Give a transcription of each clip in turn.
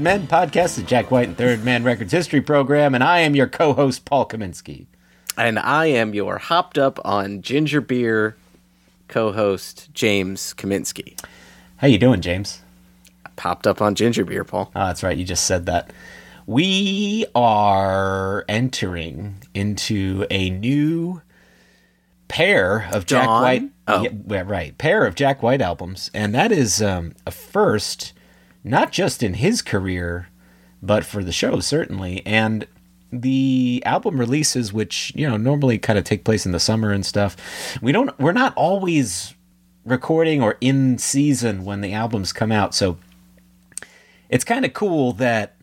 Third Man podcast, the Jack White and Third Man Records History Program, and I am your co-host Paul Kaminsky. And I am your hopped up on ginger beer co-host James Kaminsky. How you doing, James? I Popped up on ginger beer, Paul. Oh, that's right. You just said that. We are entering into a new pair of Jack White. Oh. Yeah, right. Pair of Jack White albums, and that is um, a first, not just in his career, but for the show certainly. And the album releases, which you know normally kind of take place in the summer and stuff, we don't. We're not always recording or in season when the albums come out, so it's kind of cool that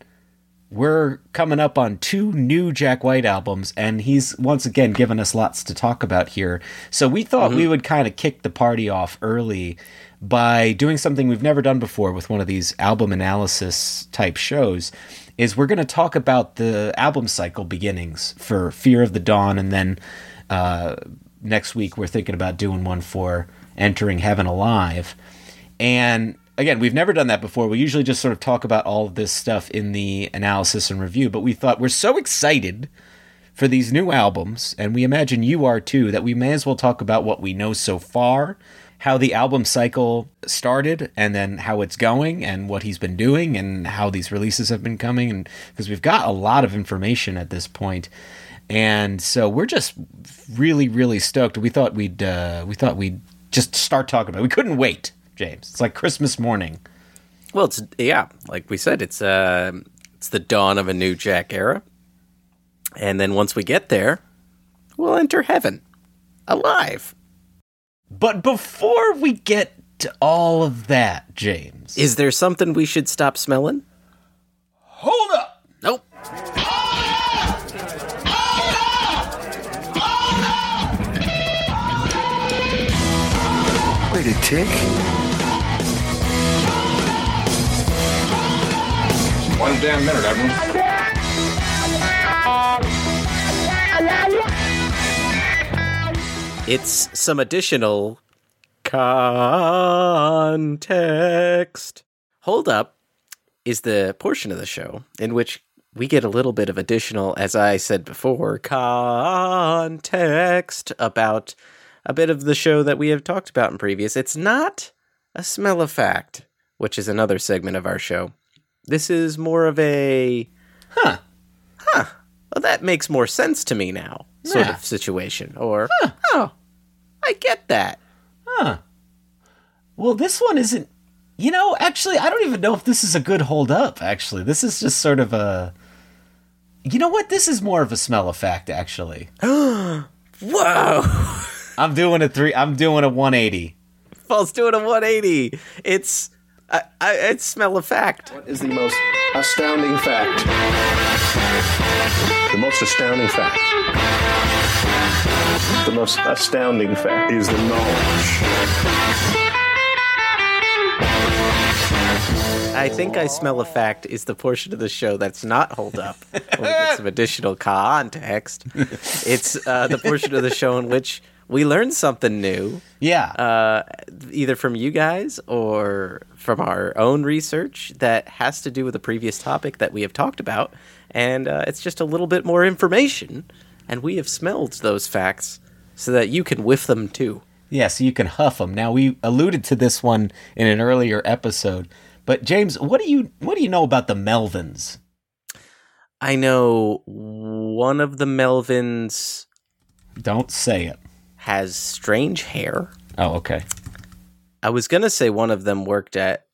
we're coming up on two new Jack White albums, and he's once again given us lots to talk about here. So we thought mm-hmm. we would kind of kick the party off early by doing something we've never done before with one of these album analysis type shows. Is we're going to talk about the album cycle beginnings for Fear of the Dawn, and then uh, next week we're thinking about doing one for Entering Heaven Alive. And again, we've never done that before. We usually just sort of talk about all of this stuff in the analysis and review, but we thought we're so excited for these new albums, and we imagine you are too, that we may as well talk about what we know so far, how the album cycle started, and then how it's going, and what he's been doing, and how these releases have been coming, and because we've got a lot of information at this. And so we're just really, really stoked. We thought we'd uh, we thought we'd just start talking about. It. We couldn't wait, James. It's like Christmas morning. Well, it's yeah, like we said, it's uh, it's the dawn of a new Jack era, and then once we get there, we'll enter heaven, alive. But before we get to all of that, James, Is there something we should stop smelling? hold up. Nope. Wait a tick. One damn minute, everyone. It's some additional Context. Hold Up is the portion of the show in which we get a little bit of additional, as I said before, context about a bit of the show that we have talked about in previous. It's not a smell of fact, which is another segment of our show. This is more of a, Huh. well, that makes more sense to me now, sort Yeah. of situation. Or, oh, I get that. Huh. Well, this one isn't. You know, actually, I don't even know if this is a good hold up. Actually, this is just sort of a. You know what? This is more of a smell effect. Actually, Whoa! I'm doing a three. I'm doing a 180. Falls doing a 180. It's, I, I, it's smell of fact. is the most astounding fact. The most astounding fact. The most astounding fact is the knowledge. I think I smell a fact is the portion of the show that's not hold up. We get some additional context. It's uh, the portion of the show in which we learn something new, Yeah. uh, either from you guys or from our own research that has to do with the previous topic that we have talked about, and uh, it's just a little bit more information, and we have smelled those facts so that you can whiff them too. Yeah, so you can huff them. Now we alluded to this one in an earlier episode, but James, what do you what do you know about the Melvins? I know one of the Melvins Don't say it. has strange hair. Oh, okay. I was gonna say one of them worked at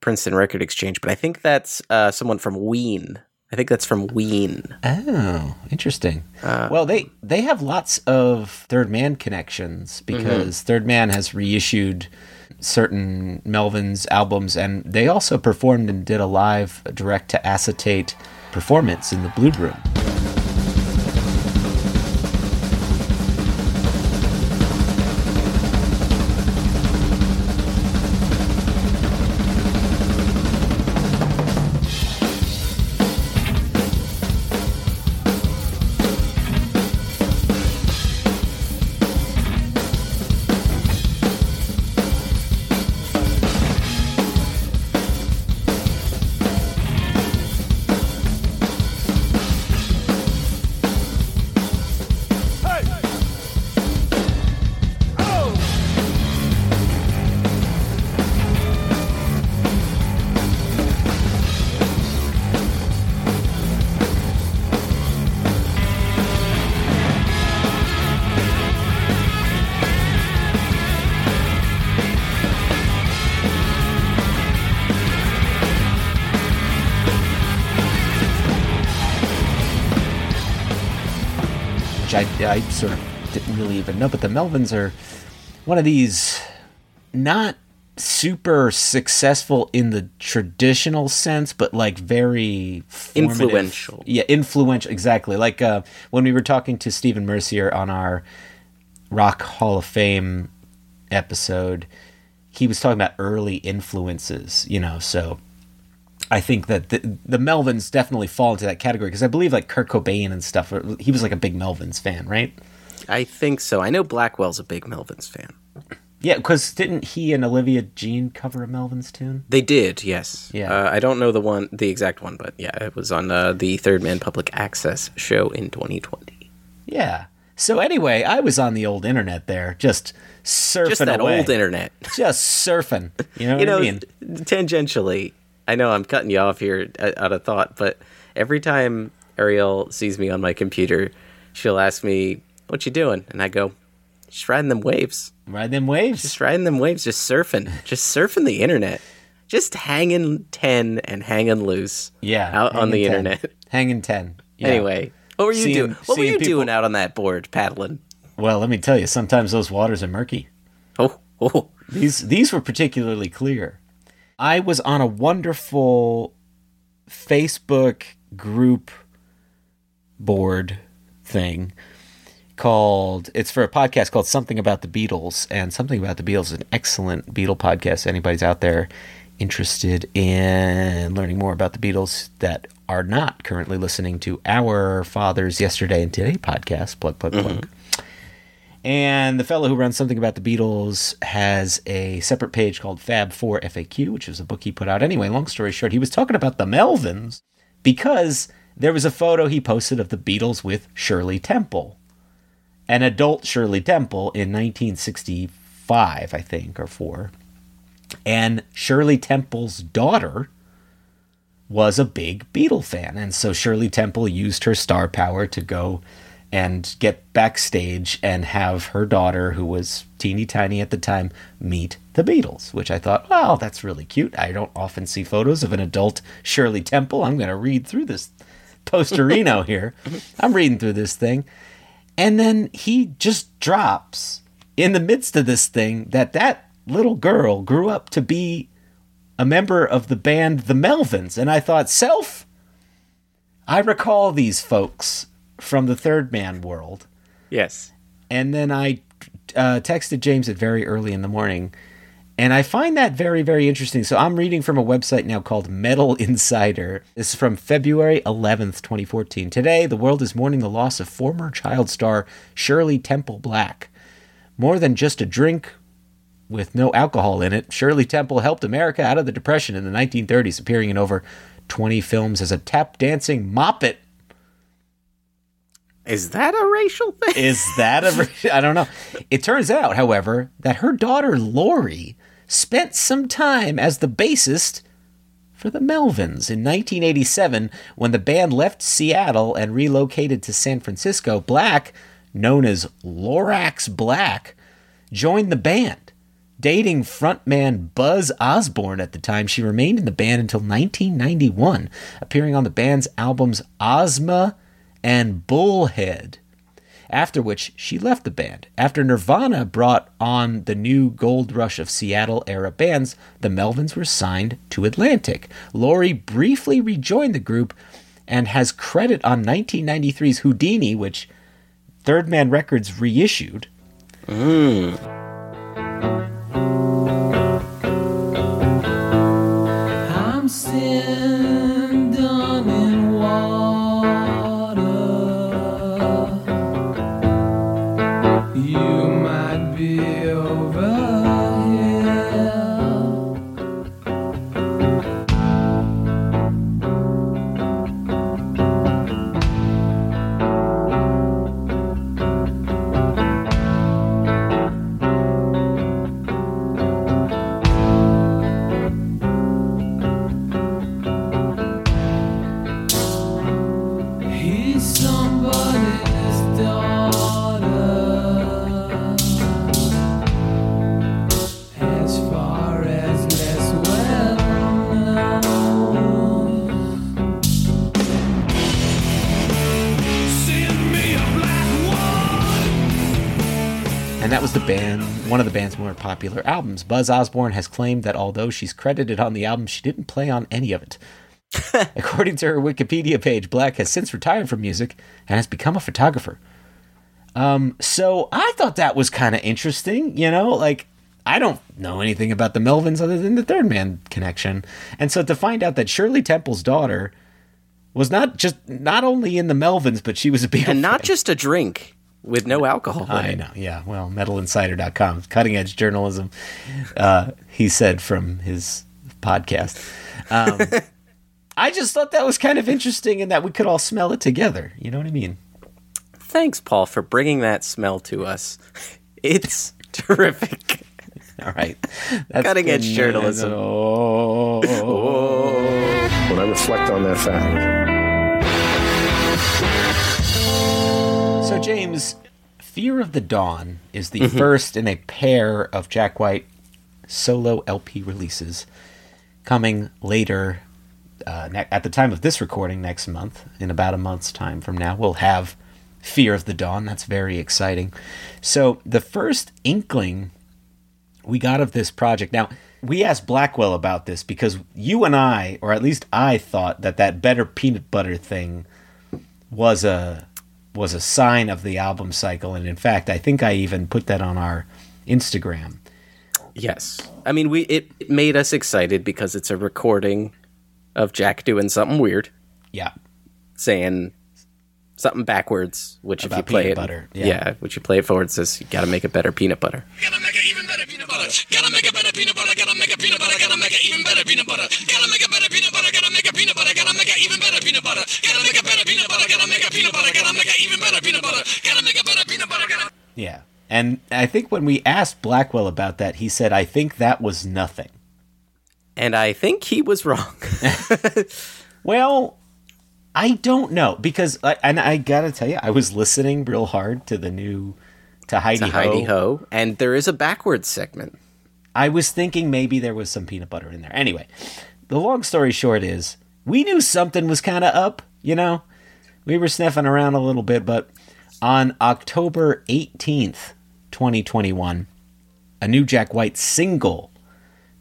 Princeton Record Exchange, but I think that's uh, someone from Ween. I think that's from Ween. Oh, interesting. Uh, well, they they have lots of Third Man connections mhm. because Third Man has reissued certain Melvins albums, and they also performed and did a live direct to acetate performance in the Blue Room. Didn't really even know. But the Melvins are one of these not super successful in the traditional sense, but like very formative- Influential. Yeah, influential. Exactly. Like uh, when we were talking to Stephen Mercier on our Rock Hall of Fame episode, he was talking about early influences. You know, so. I think that the, the Melvins definitely fall into that category because I believe like Kurt Cobain and stuff. He was like a big Melvins fan, right? I think so. I know Blackwell's a big Melvins fan. Yeah, because didn't he and Olivia Jean cover a Melvins tune? They did, yes. Yeah. Uh, I don't know the one, the exact one, but yeah, it was on uh, the Third Man Public Access show in 2020. Yeah. So anyway, I was on the old internet there, just surfing Just that away. old internet. just surfing. You know you know, I mean? tangentially, I know I'm cutting you off here uh, out of thought, but every time Ariel sees me on my computer, she'll ask me, "What you doing?" And I go, "Just riding them waves, Ride them waves. just riding them waves, just surfing, just surfing the internet, just hanging ten and hanging loose, yeah, out on the 10. internet." Hanging ten. Yeah. Anyway, what were you Seeing- doing? What were you people- doing out on that board paddling? Well, let me tell you, sometimes those waters are murky. Oh, oh, These these were particularly clear. I was on a wonderful Facebook group board thing called it's for a podcast called Something About the Beatles and Something About the Beatles is an excellent Beatle podcast. Anybody's out there interested in learning more about the Beatles that are not currently listening to our Fathers Yesterday and Today podcast, plug plug plug. Mm-hmm. And the fellow who runs something about the Beatles has a separate page called Fab4 FAQ, which is a book he put out. Anyway, long story short, he was talking about the Melvins because there was a photo he posted of the Beatles with Shirley Temple, an adult Shirley Temple in 1965, I think, or four. And Shirley Temple's daughter was a big Beatle fan. And so Shirley Temple used her star power to go and get backstage and have her daughter, who was teeny tiny at the time, meet the Beatles, which I thought, wow, that's really cute. I don't often see photos of an adult Shirley Temple. I'm going to read through this posterino here. I'm reading through this thing. And then he just drops in the midst of this thing that that little girl grew up to be a member of the band The Melvins. And I thought, self, I recall these folks from the Third Man world. Yes. And then I uh, texted James at very early in the morning. And I find that very, very interesting. So I'm reading from a website now called Metal Insider. This is from February 11th, 2014. Today, the world is mourning the loss of former child star Shirley Temple Black. More than just a drink with no alcohol in it, Shirley Temple helped America out of the Depression in the 1930s, appearing in over 20 films as a tap dancing moppet. Is that a racial thing? Is that a? I don't know. It turns out, however, that her daughter Lori spent some time as the bassist for the Melvins in 1987 when the band left Seattle and relocated to San Francisco. Black, known as Lorax Black, joined the band. Dating frontman Buzz Osborne at the time, she remained in the band until 1991, appearing on the band's albums Ozma and Bullhead. After which, she left the band. After Nirvana brought on the new gold rush of Seattle era bands, the Melvins were signed to Atlantic. Lori briefly rejoined the group and has credit on 1993's Houdini, which Third Man Records reissued. I'm the band, one of the band's more popular albums. Buzz Osborne has claimed that although she's credited on the album, she didn't play on any of it. According to her Wikipedia page, Black has since retired from music and has become a photographer. Um, so I thought that was kind of interesting, you know, like I don't know anything about the Melvins other than the Third Man connection. And so to find out that Shirley Temple's daughter was not just not only in the Melvins, but she was a Beatle and not fan. just a drink with no alcohol. I know, yeah. Well, metalinsider.com, cutting edge journalism, uh, he said from his podcast. Um, I just thought that was kind of interesting and that we could all smell it together. You know what I mean? Thanks, Paul, for bringing that smell to us. It's terrific. All right. That's Cutting edge journalism. Oh. When I reflect on that fact, James, Fear of the Dawn is the first in a pair of Jack White solo LP releases coming later. Uh, ne- at the time of this recording, next month, in about a month's time from now, we'll have Fear of the Dawn. That's very exciting. So, the first inkling we got of this project. Now, we asked Blackwell about this because you and I, or at least I, thought that that better peanut butter thing was a was a sign of the album cycle, and in fact, I think I even put that on our Instagram. Yes. I mean, we it, it made us excited because it's a recording of Jack doing something weird, Yeah, saying something backwards, which if you play it, butter, yeah. yeah. which you play it forward says you got to make it better peanut butter. Gotta make it even better peanut butter. Gotta make it better peanut butter. Gotta make it peanut butter. Gotta make it even better peanut butter. Gotta make it better peanut butter. Gotta make it peanut butter. Gotta make it even better peanut butter. Gotta make it better peanut butter. Gotta make it peanut butter. Gotta make it even better peanut butter. Gotta make it better peanut butter. Gotta Yeah. And I think when we asked Blackwell about that, he said, I think that was nothing. And I think he was wrong. Well, I don't know because, I, and I gotta tell you, I was listening real hard to the new to Heidi to Ho. Hi-De-Ho, and there is a backwards segment. I was thinking maybe there was some peanut butter in there. Anyway, the long story short is we knew something was kind of up. You know, we were sniffing around a little bit, but on October eighteenth, twenty twenty one, a new Jack White single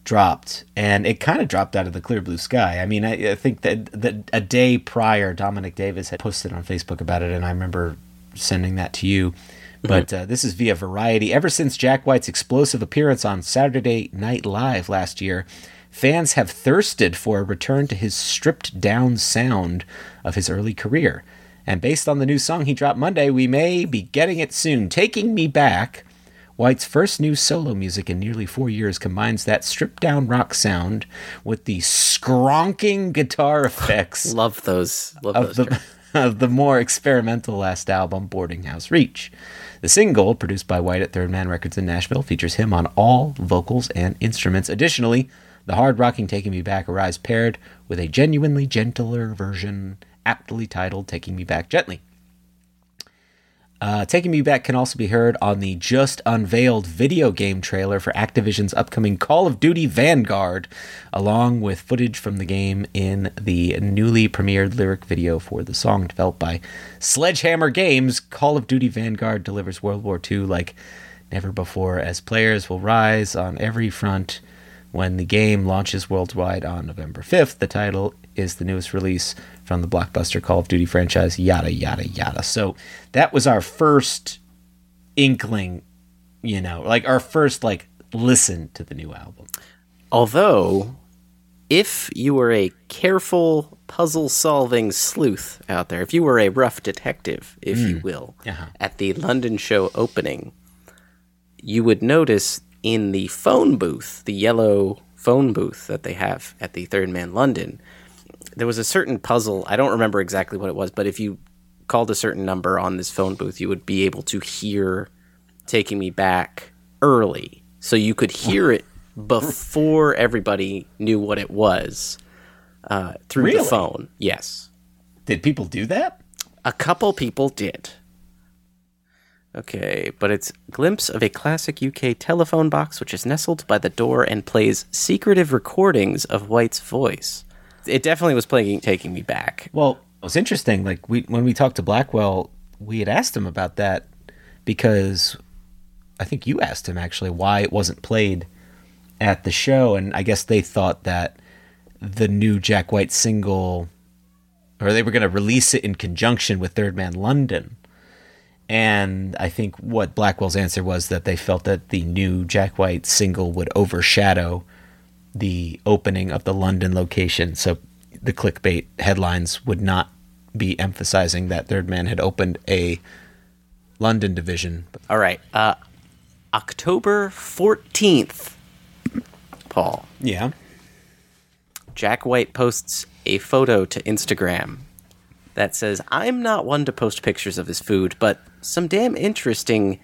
dropped and it kind of dropped out of the clear blue sky. I mean, I, I think that, that a day prior, Dominic Davis had posted on Facebook about it, and I remember sending that to you. But uh, this is via Variety. Ever since Jack White's explosive appearance on Saturday Night Live last year, fans have thirsted for a return to his stripped down sound of his early career. And based on the new song he dropped Monday, we may be getting it soon. Taking Me Back White's first new solo music in nearly four years combines that stripped down rock sound with the skronking guitar effects Love those. Love of those. the, of the more experimental last album, Boarding House Reach. The single, produced by White at Third Man Records in Nashville, features him on all vocals and instruments. Additionally, the hard rocking Taking Me Back arrives paired with a genuinely gentler version, aptly titled Taking Me Back Gently. Uh, Taking Me Back can also be heard on the just unveiled video game trailer for Activision's upcoming Call of Duty Vanguard, along with footage from the game in the newly premiered lyric video for the song developed by Sledgehammer Games. Call of Duty Vanguard delivers World War II like never before, as players will rise on every front when the game launches worldwide on November 5th. The title is the newest release from the blockbuster Call of Duty franchise, yada, yada, yada. So that was our first inkling, you know, like our first, like, listen to the new album. Although, if you were a careful puzzle solving sleuth out there, if you were a rough detective, if you will, Uh-huh. at the London show opening, you would notice in the phone booth, the yellow phone booth that they have at the Third Man London, there was a certain puzzle. I don't remember exactly what it was, but if you called a certain number on this phone booth, you would be able to hear Taking Me Back early. So you could hear it before everybody knew what it was uh, through Really? the phone. Yes. Did people do that? A couple people did. Okay, but it's glimpse of a classic UK telephone box which is nestled by the door and plays secretive recordings of White's voice. It definitely was playing taking me back. Well, it was interesting. Like we when we talked to Blackwell, we had asked him about that because I think you asked him actually why it wasn't played at the show, and I guess they thought that the new Jack White single, or they were going to release it in conjunction with Third Man London. And I think what Blackwell's answer was that they felt that the new Jack White single would overshadow the opening of the London location. So the clickbait headlines would not be emphasizing that Third Man had opened a London division. All right. Uh, October 14th, Paul. Yeah. Jack White posts a photo to Instagram that says, I'm not one to post pictures of his food, but some damn interesting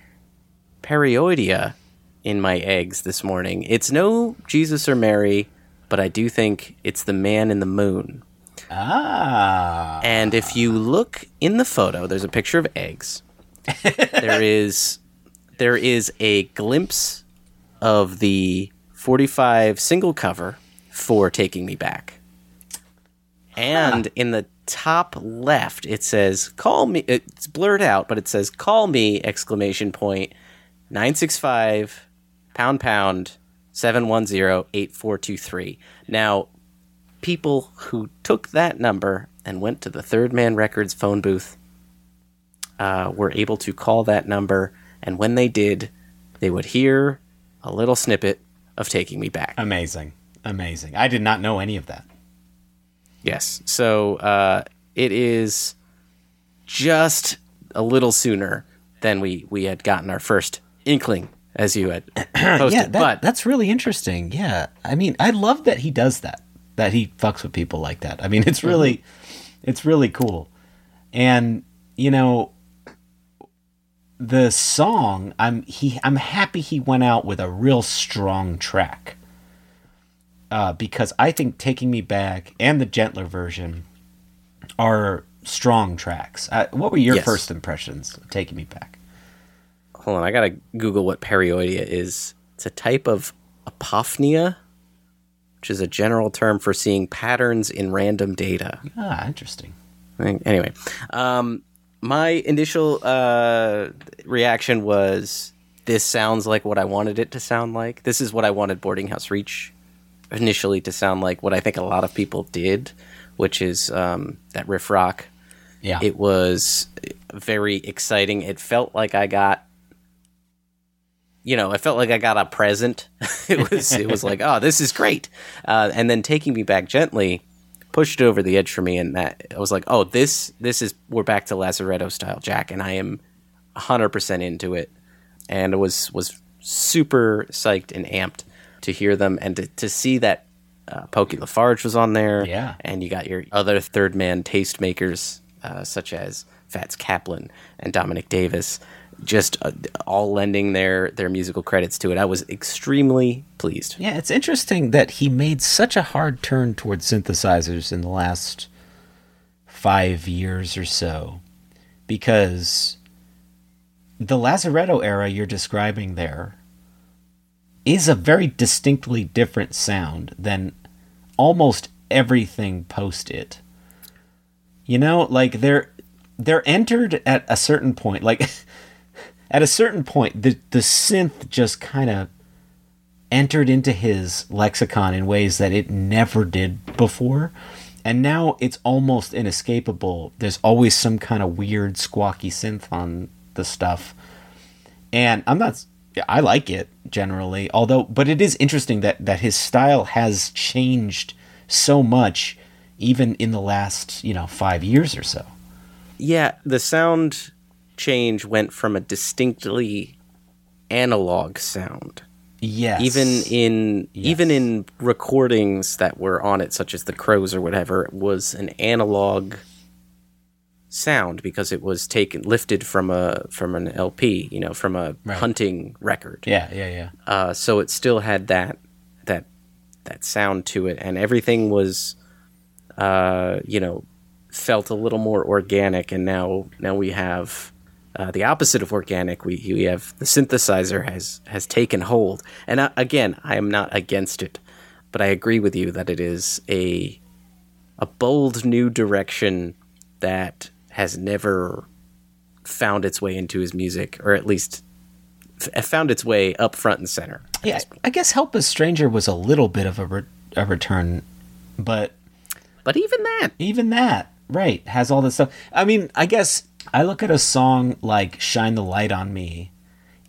pareidolia in my eggs this morning. It's no Jesus or Mary, but I do think it's the man in the moon. Ah. And if you look in the photo, there's a picture of eggs. there is there is a glimpse of the 45 single cover for Taking Me Back. And in the top left it says call me it's blurred out but it says call me exclamation point 965 pound pound 710-8423. Now people who took that number and went to the Third Man Records phone booth uh, were able to call that number, and when they did, they would hear a little snippet of Taking Me Back. Amazing. Amazing. I did not know any of that. Yes. So uh, it is just a little sooner than we we had gotten our first inkling, as you had posted. yeah, that, but that's really interesting. Yeah, I mean, I love that he does that. That he fucks with people like that. I mean, it's really, it's really cool. And you know, the song, I'm he, I'm happy he went out with a real strong track. Uh, because I think "Taking Me Back" and the gentler version are strong tracks. Uh, what were your Yes. first impressions of "Taking Me Back"? hold on, I gotta Google what pareidolia is. It's a type of apophenia, which is a general term for seeing patterns in random data. Ah, interesting. Anyway, um, my initial uh, reaction was this sounds like what I wanted it to sound like. This is what I wanted Boarding House Reach initially to sound like. What I think a lot of people did, which is um, that riff rock. Yeah, It was very exciting. It felt like I got, you know, it felt like I got a present. it was, it was like, oh, this is great. Uh, and then taking me back gently pushed it over the edge for me, and that I was like, oh, this, this is we're back to Lazaretto style Jack, and I am hundred percent into it, and it was was super psyched and amped to hear them and to, to see that uh, Pokey Lafarge was on there. Yeah. And you got your other third man tastemakers, uh, such as Fats Kaplan and Dominic Davis, just uh, all lending their, their musical credits to it. I was extremely pleased. Yeah, it's interesting that he made such a hard turn towards synthesizers in the last five years or so, because the Lazaretto era you're describing there is a very distinctly different sound than almost everything post it. You know, like they're they're entered at a certain point, like at a certain point, the the synth just kind of entered into his lexicon in ways that it never did before. And now it's almost inescapable. There's always some kind of weird squawky synth on the stuff. And I'm not I like it generally, although but it is interesting that that his style has changed so much even in the last, you know, 5 years or so. Yeah, the sound change went from a distinctly analog sound. Yes. even in even in recordings that were on it such as the crows or whatever it was an analog sound because it was taken lifted from a from an lp you know from a Right. hunting record Yeah, yeah, yeah. uh, so it still had that that that sound to it and everything was uh, you know felt a little more organic and now now we have uh, the opposite of organic we we have the synthesizer has has taken hold and uh, again I am not against it but I agree with you that it is a a bold new direction that has never found its way into his music or at least f- eh, found its way up front and center Yeah, I guess Help a Stranger was a little bit of a, re- a return, but but even that even that, right, has all this stuff. I mean, I guess I look at a song like Shine the Light on Me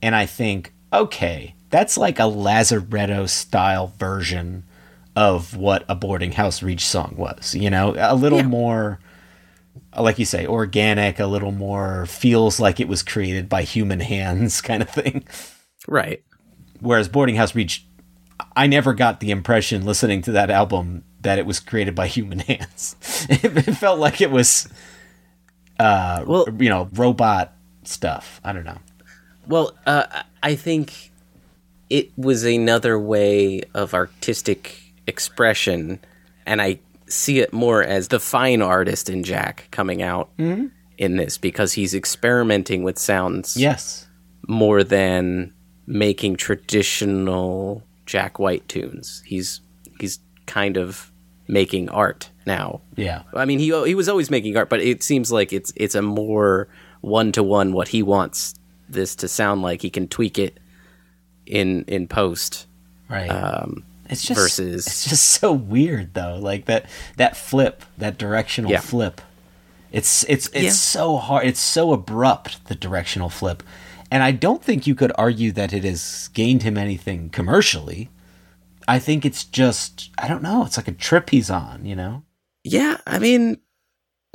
and I think, okay, that's like a Lazaretto style version of what a boarding house reach song was, you know, a little Yeah. more like you say, organic, a little more feels like it was created by human hands kind of thing. right Whereas Boarding House Reach, I never got the impression listening to that album that it was created by human hands. it felt like it was, uh, Well- you know, robot stuff. I don't know. Well, uh, I think it was another way of artistic expression, and I see it more as the fine artist in Jack coming out in this because he's experimenting with sounds Yes. more than making traditional Jack White tunes. He's he's kind of making art now. Yeah. I mean, he he was always making art, but it seems like it's it's a more one to one what he wants this to sound like. He can tweak it in in post. Right. Um, it's just versus- it's just so weird though. Like that that flip, that directional Yeah. flip. It's it's it's Yeah. so hard. It's so abrupt the directional flip. And I don't think you could argue that it has gained him anything commercially. I think it's just I don't know, it's like a trip he's on, you know? yeah, I mean,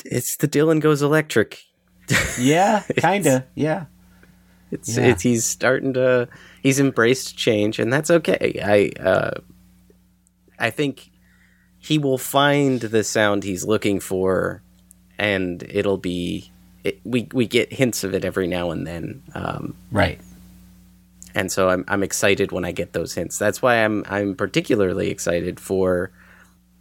it's the Dylan goes electric Yeah, kinda. Yeah. It's, Yeah. it's he's starting to he's embraced change, and that's okay. I uh, I think he will find the sound he's looking for, and it'll be it, we we get hints of it every now and then. Um, Right. and so I'm I'm excited when I get those hints. That's why I'm I'm particularly excited for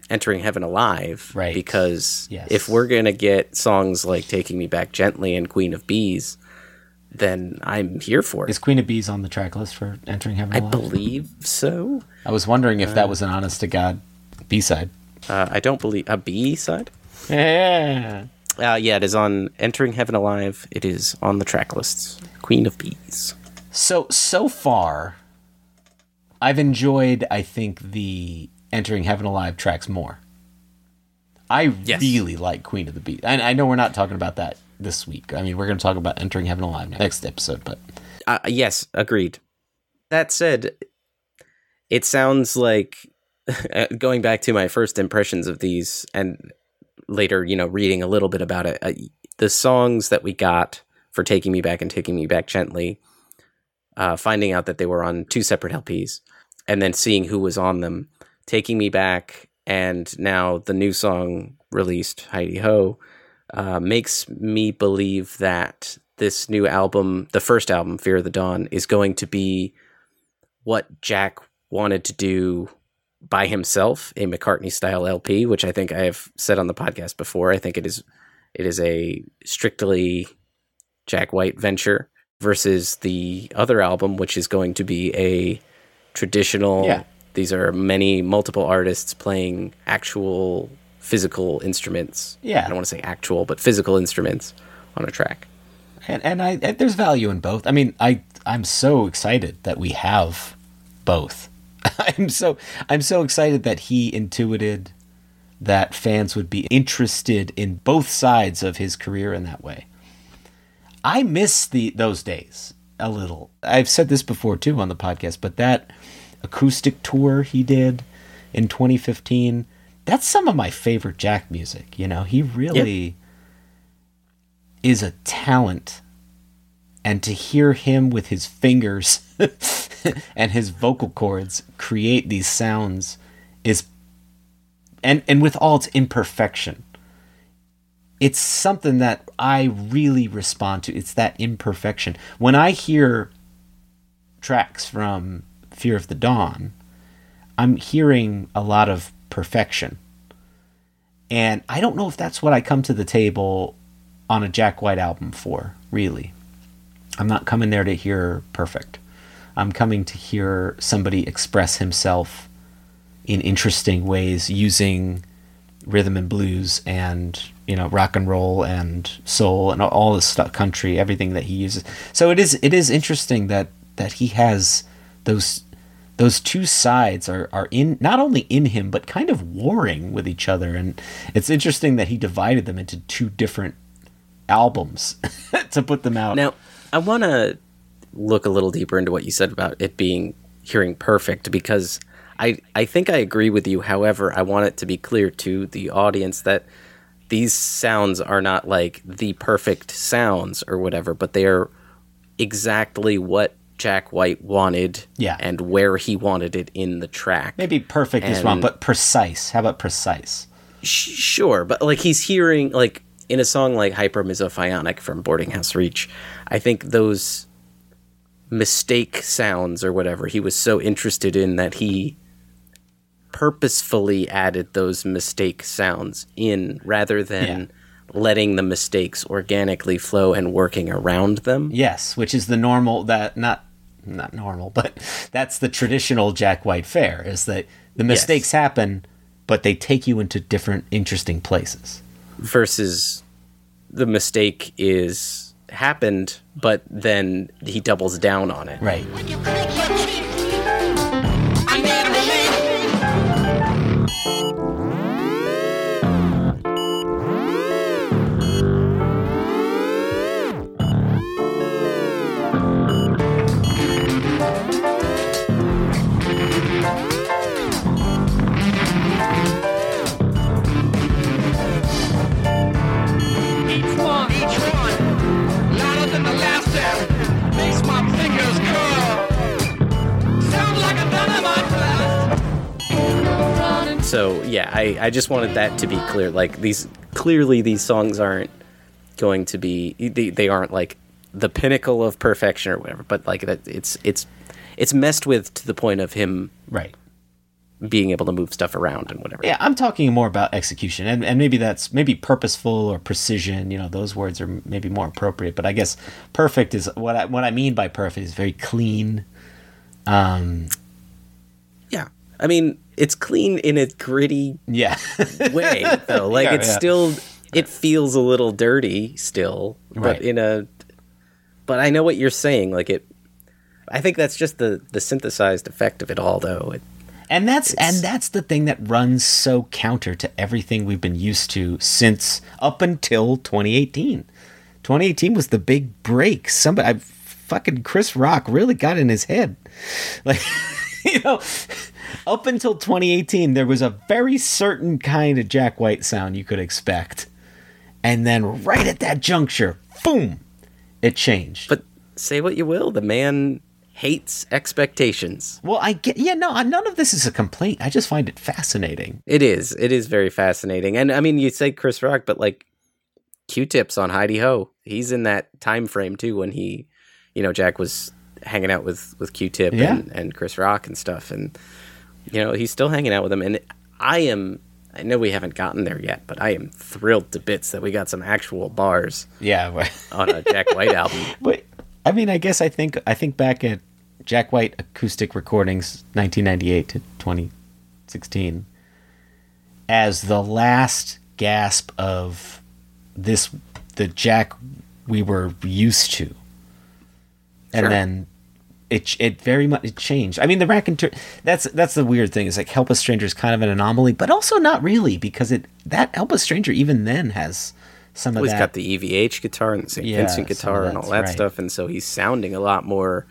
entering heaven alive Right. because Yes. if we're going to get songs like taking me back gently and queen of bees then I'm here for it. Is Queen of Bees on the track list for entering heaven Alive? I alive? believe so. I was wondering if that was an honest to God B side. Uh, I don't believe a B side. Yeah. Uh, yeah, it is on Entering Heaven Alive. It is on the track lists. Queen of Bees. So so far, I've enjoyed. I think the entering Heaven Alive tracks more. I Yes. really like Queen of the Bees. I, I know we're not talking about that this week. I mean, we're going to talk about entering Heaven Alive next episode. But Uh, yes, agreed. That said, it sounds like uh, going back to my first impressions of these, and later, you know, reading a little bit about it. Uh, the songs that we got for "Taking Me Back" and "Taking Me Back Gently," uh, finding out that they were on two separate LPs, and then seeing who was on them, "Taking Me Back," and now the new song released, "Hi-De-Ho." Uh, makes me believe that this new album, the first album, Fear of the Dawn, is going to be what Jack wanted to do by himself, a McCartney style LP, which I think I have said on the podcast before. I think it is it is a strictly Jack White venture versus the other album, which is going to be a traditional. Yeah. These are many multiple artists playing actual physical instruments. Yeah. I don't want to say actual, but physical instruments on a track. and and I and there's value in both. I mean, I I'm so excited that we have both. I'm so I'm so excited that he intuited that fans would be interested in both sides of his career in that way. I miss the those days a little. I've said this before too on the podcast, but that acoustic tour he did in 2015, that's some of my favorite Jack music, you know. He really is a talent. And to hear him with his fingers and his vocal cords create these sounds is and and with all its imperfection it's something that I really respond to. It's that imperfection. When I hear tracks from Fear of the Dawn I'm hearing a lot of perfection and I don't know if that's what I come to the table on a Jack White album for, really. I'm not coming there to hear perfect. I'm coming to hear somebody express himself in interesting ways using rhythm and blues and you know rock and roll and soul and all this stuff country everything that he uses so it is it is interesting that that he has those those two sides are, are in not only in him but kind of warring with each other and it's interesting that he divided them into two different albums to put them out Now, I want to look a little deeper into what you said about it being hearing perfect because I I think I agree with you. However, I want it to be clear to the audience that these sounds are not like the perfect sounds or whatever, but they are exactly what Jack White wanted Yeah. and where he wanted it in the track. maybe perfect is wrong but precise how about precise Sh- sure, but like he's hearing like in a song like Hypermisophoniac from Boarding House Reach, I think those mistake sounds or whatever he was so interested in that he purposefully added those mistake sounds in rather than letting the mistakes organically flow and working around them. yes which is the normal that not not normal but that's the traditional jack white fare is that the mistakes happen but they take you into different interesting places. Versus the mistake is happened but then he doubles down on it. right So yeah, I, I just wanted that to be clear. Like these clearly these songs aren't going to be they, they aren't like the pinnacle of perfection or whatever. But like that it's it's it's messed with to the point of him Right. being able to move stuff around and whatever. Yeah, I'm talking more about execution, and, and maybe that's maybe purposeful or precision. You know, those words are maybe more appropriate. But I guess perfect is what I what I mean by perfect is very clean. Um, Yeah. I mean, it's clean in a gritty yeah, way though. Like Yeah, it's yeah. still it feels a little dirty still, but Right. in a but I know what you're saying like it I think that's just the the synthesized effect of it all though. It, and that's and that's the thing that runs so counter to everything we've been used to since up until 2018. 2018 was the big break. Somebody, I, fucking Chris Rock, really got in his head. Like, you know, up until 2018, there was a very certain kind of Jack White sound you could expect, and then right at that juncture, boom, it changed. but say what you will, the man hates expectations. well, I get, yeah, no, none of this is a complaint. I just find it fascinating. It is. It is very fascinating. And I mean, you say Chris Rock, but like Q-Tips on Hi-De-Ho, he's in that time frame too when he, you know, Jack was hanging out with with Q-Tip Yeah. and, and Chris Rock and stuff, and you know, he's still hanging out with him. And I am. I know we haven't gotten there yet, but I am thrilled to bits that we got some actual bars Yeah, on a Jack White album. But I mean, I guess I think I think back at Jack White acoustic recordings, 1998 to 2016, as the last gasp of this the Jack we were used to, and Sure. then it it very much it changed. I mean, the raconteur that's that's the weird thing is like Help a Stranger is kind of an anomaly, but also not really because it that Help a Stranger even then has some of Well, he's that. got the EVH guitar and the St. Yeah, Vincent guitar and all that right. stuff, and so he's sounding a lot more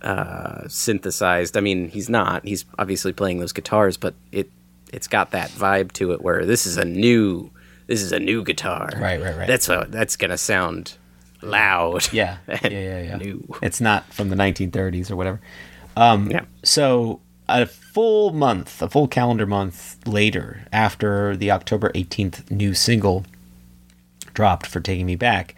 uh, synthesized. I mean, he's not. He's obviously playing those guitars, but it it's got that vibe to it where this is a new this is a new guitar. Right, right, right. That's a, that's gonna sound loud. Yeah, yeah, yeah, yeah. New. It's not from the 1930s or whatever. Um, Yeah. So a full month, a full calendar month later, after the October 18th new single dropped for "Taking Me Back,"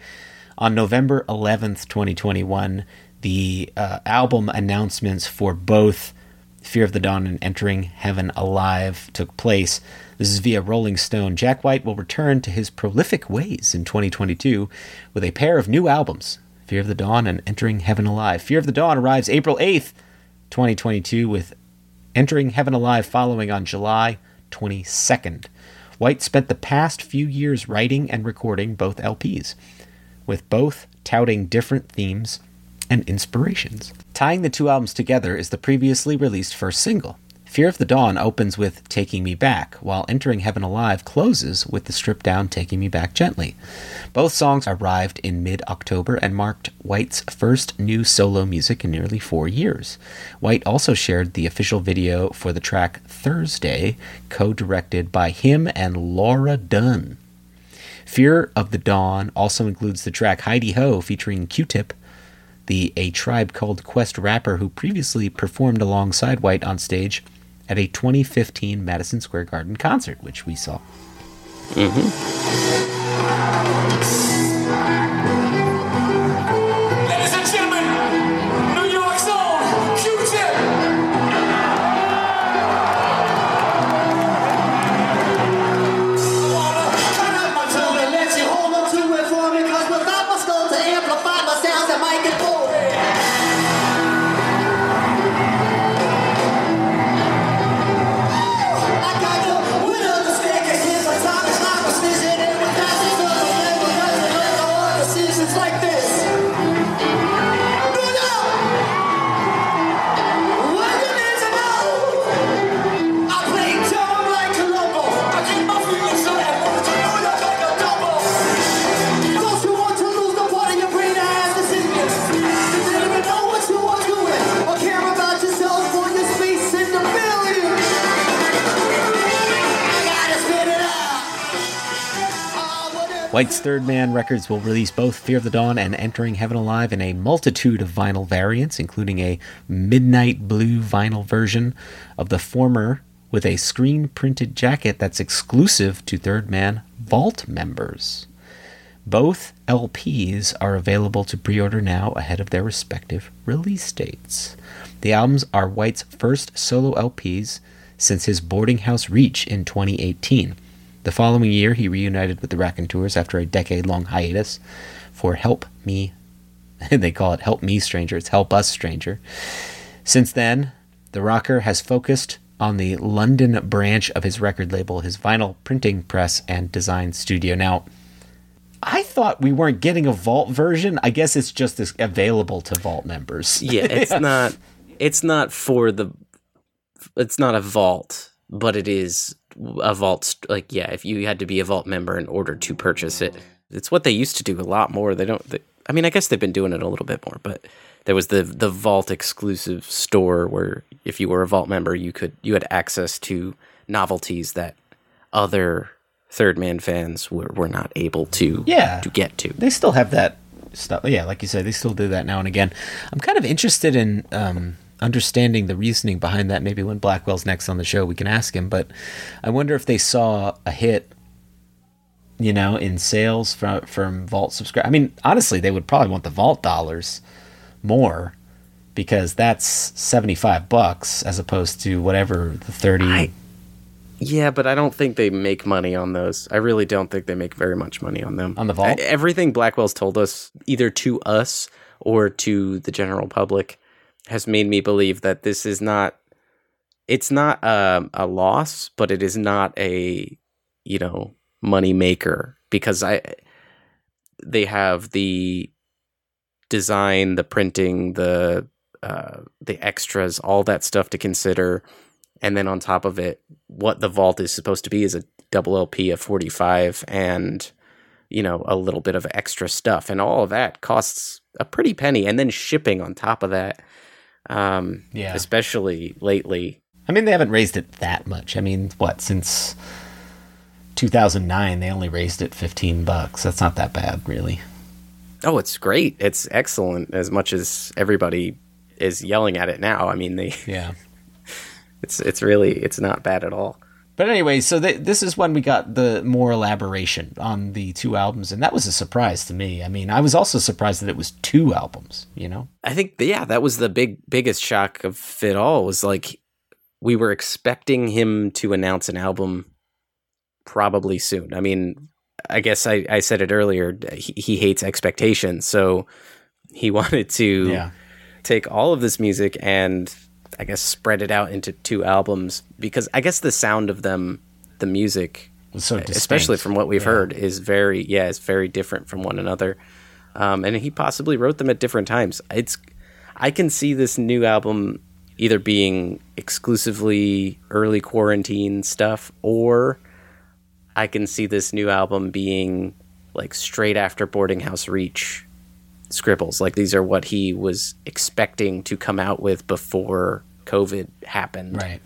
on November 11th, 2021, the uh, album announcements for both "Fear of the Dawn" and "Entering Heaven Alive" took place. This is via Rolling Stone. Jack White will return to his prolific ways in 2022 with a pair of new albums, Fear of the Dawn and Entering Heaven Alive. Fear of the Dawn arrives April 8th, 2022, with Entering Heaven Alive following on July 22nd. White spent the past few years writing and recording both LPs, with both touting different themes and inspirations. Tying the two albums together is the previously released first single. Fear of the Dawn opens with Taking Me Back, while Entering Heaven Alive closes with the stripped down Taking Me Back Gently. Both songs arrived in mid October and marked White's first new solo music in nearly four years. White also shared the official video for the track Thursday, co directed by him and Laura Dunn. Fear of the Dawn also includes the track Hi-De-Ho featuring Q Tip, the A Tribe Called Quest rapper who previously performed alongside White on stage at a 2015 Madison Square Garden concert, which we saw. Ladies White's Third Man Records will release both Fear of the Dawn and Entering Heaven Alive in a multitude of vinyl variants, including a midnight blue vinyl version of the former with a screen printed jacket that's exclusive to Third Man Vault members. Both LPs are available to pre order now ahead of their respective release dates. The albums are White's first solo LPs since his boarding house reach in 2018. The following year, he reunited with the Raconteurs after a decade long hiatus for Help Me. they call it Help Me Stranger, it's Help Us Stranger. Since then, the rocker has focused on the London branch of his record label, his vinyl printing press and design studio. Now, I thought we weren't getting a Vault version. I guess it's just available to Vault members. Yeah, it's not. It's not for the. It's not a vault, but it is a vault. Like, yeah, if you had to be a vault member in order to purchase it, it's what they used to do a lot more. They don't. They, I mean, I guess they've been doing it a little bit more, but there was the the vault exclusive store where if you were a vault member, you could you had access to novelties that other third man fans were, were not able to Yeah. to get to. they still have that stuff. Yeah, like you said, they still do that now and again. I'm kind of interested in um, understanding the reasoning behind that. Maybe when Blackwell's next on the show, we can ask him. But I wonder if they saw a hit, you know, in sales from from Vault subscribe. I mean, honestly, they would probably want the Vault dollars more because that's 75 bucks as opposed to whatever the 30 I- Yeah, but I don't think they make money on those. I really don't think they make very much money on them. On the vault? E- Everything Blackwell's told us, either to us or to the general public, has made me believe that this is not. It's not um, a loss, but it is not a, you know, money maker because I. They have the design, the printing, the uh, the extras, all that stuff to consider and then on top of it what the vault is supposed to be is a double lp of 45 and you know a little bit of extra stuff and all of that costs a pretty penny and then shipping on top of that um Yeah. especially lately I mean, they haven't raised it that much. I mean, what since 2009 they only raised it 15 bucks. That's not that bad, really. oh it's great it's excellent as much as everybody is yelling at it now i mean they Yeah. it's it's really it's not bad at all But anyway, so th- this is when we got the more elaboration on the two albums, and that was a surprise to me. I mean, I was also surprised that it was two albums. You know? I think yeah, that was the big biggest shock of it all was like we were expecting him to announce an album probably soon. I mean, I guess I, I said it earlier. He, he hates expectations, so he wanted to Yeah. take all of this music and I guess spread it out into two albums because I guess the sound of them, the music, so especially from what we've Yeah. heard, is very yeah, it's very different from one another. Um, and he possibly wrote them at different times. It's I can see this new album either being exclusively early quarantine stuff, or I can see this new album being like straight after Boarding House Reach scribbles. Like these are what he was expecting to come out with before COVID happened Right.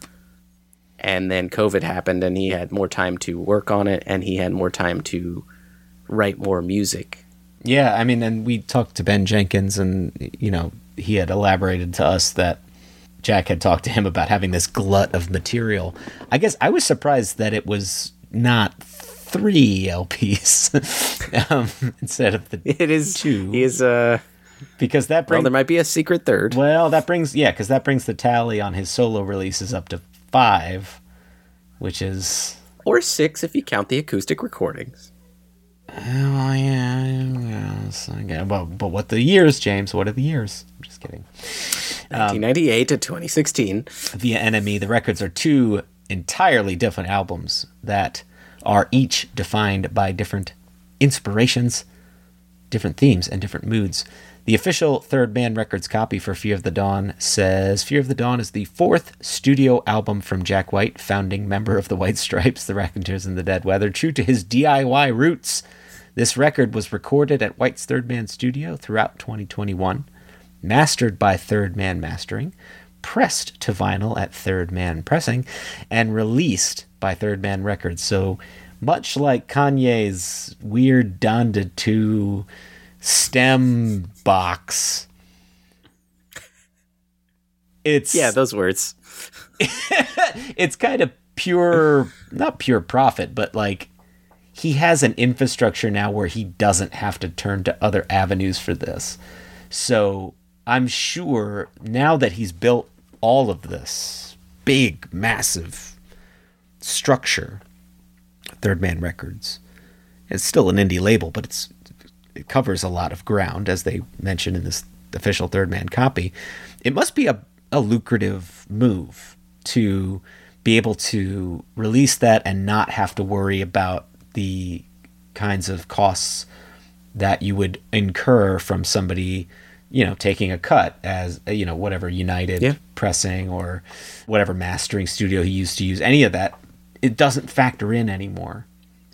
and then COVID happened, and he had more time to work on it, and he had more time to write more music. Yeah, I mean, and we talked to Ben Jenkins, and you know, he had elaborated to us that Jack had talked to him about having this glut of material. I guess I was surprised that it was not three LPs um, instead of the It is Two. He is uh because that well, brings there might be a secret third. well that brings yeah because that brings the tally on his solo releases up to five, which is or six if you count the acoustic recordings. oh yeah, yes, okay. Well, but what the years, James? What are the years? I'm just kidding. 1998 to 2016. via NME, the records are two entirely different albums that are each defined by different inspirations, different themes, and different moods. The official Third Man Records copy for Fear of the Dawn says Fear of the Dawn is the fourth studio album from Jack White, founding member of the White Stripes, the Raconteurs, and the Dead Weather. True to his DIY roots, this record was recorded at White's Third Man Studio throughout 2021 mastered by Third Man Mastering, pressed to vinyl at Third Man Pressing, and released by Third Man Records. So much like Kanye's weird Donda 2 stem box, it's Yeah, those words. it's kind of pure not pure profit but like he has an infrastructure now where he doesn't have to turn to other avenues for this so i'm sure now that he's built all of this big massive structure third man records it's still an indie label but it's it covers a lot of ground as they mention in this official third man copy. It must be a, a lucrative move to be able to release that and not have to worry about the kinds of costs that you would incur from somebody you know taking a cut as you know whatever united Yeah. pressing or whatever mastering studio he used to use any of that it doesn't factor in anymore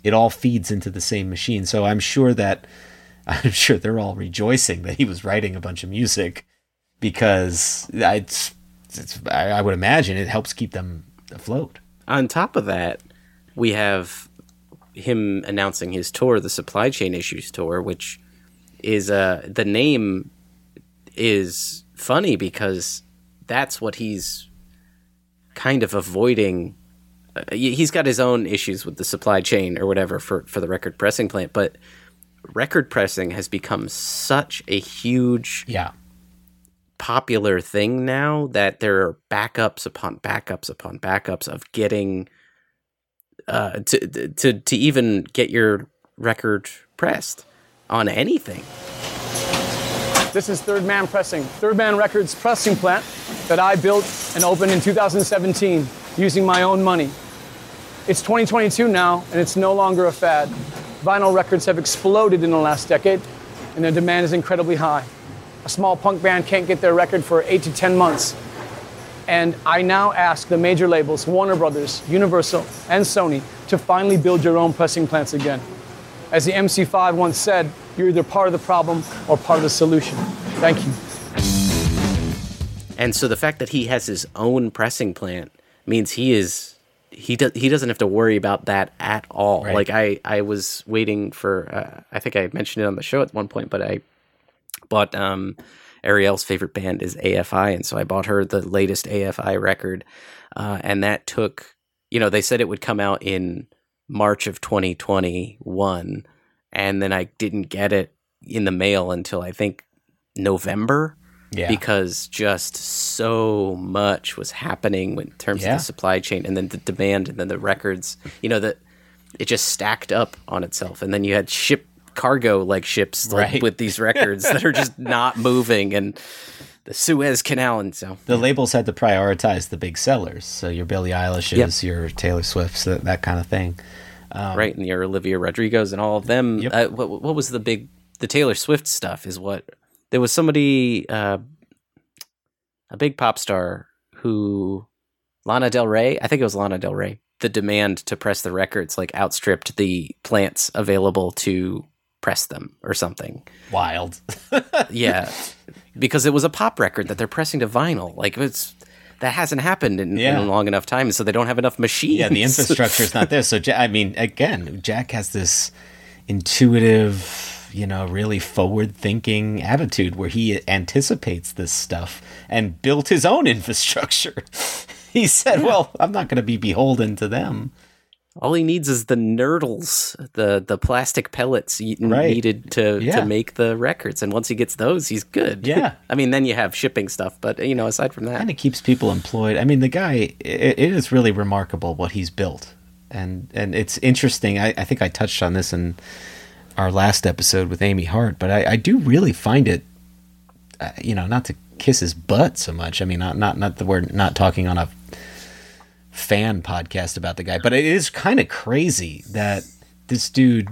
it all feeds into the same machine so i'm sure that i'm sure they're all rejoicing that he was writing a bunch of music because it's, it's I I would imagine it helps keep them afloat. On top of that, we have him announcing his tour, the Supply Chain Issues Tour, which is uh the name is funny because that's what he's kind of avoiding. Uh, he- he's got his own issues with the supply chain or whatever for for the record pressing plant, but record pressing has become such a huge Yeah, popular thing now that there are backups upon backups upon backups of getting uh to to to even get your record pressed on anything. This is Third Man Pressing, Third Man Records pressing plant that I built and opened in 2017 using my own money. It's 2022 now, and it's no longer a fad. Vinyl records have exploded in the last decade, and their demand is incredibly high. A small punk band can't get their record for eight to 10 months. And I now ask the major labels, Warner Brothers, Universal, and Sony, to finally build your own pressing plants again. As the MC5 once said, you're either part of the problem or part of the solution. Thank you. And so the fact that he has his own pressing plant means he is he does he doesn't have to worry about that at all. Right. Like I I was waiting for uh, I think I mentioned it on the show at one point, but I bought um Ariel's favorite band is AFI, and so I bought her the latest AFI record, uh, and that took you know they said it would come out in March of 2021, and then I didn't get it in the mail until I think November yeah, because just so much was happening in terms Yeah. of the supply chain and then the demand and then the records you know that it just stacked up on itself and then you had ship cargo like ships like, Right. with these records that are just not moving and the Suez Canal and so the labels had to prioritize the big sellers. So your Billie Eilish's, your Taylor Swift's, that, that kind of thing. right and your Olivia Rodrigo's and all of them Yep. uh, what, what was the big the Taylor Swift stuff is what there was somebody uh, a big pop star who Lana Del Rey I think it was Lana Del Rey the demand to press the records like outstripped the plants available to press them or something Wild. yeah because it was a pop record that they're pressing to vinyl like it's that hasn't happened in, Yeah. in a long enough time so they don't have enough machines yeah, the infrastructure is not there. So I mean, again, Jack has this intuitive, you know, really forward-thinking attitude where he anticipates this stuff and built his own infrastructure. he said, "Well, I'm not going to be beholden to them." All he needs is the nurdles, the the plastic pellets Right. needed to Yeah. to make the records. And once he gets those, he's good. Yeah. I mean, then you have shipping stuff, but you know, aside from that, and it keeps people employed. I mean, the guy, it, it is really remarkable what he's built, and and it's interesting. I, I think I touched on this in our last episode with Amy Hart, but I, I do really find it, uh, you know, not to kiss his butt so much. I mean, not not not that we're not talking on a fan podcast about the guy, but it is kind of crazy that this dude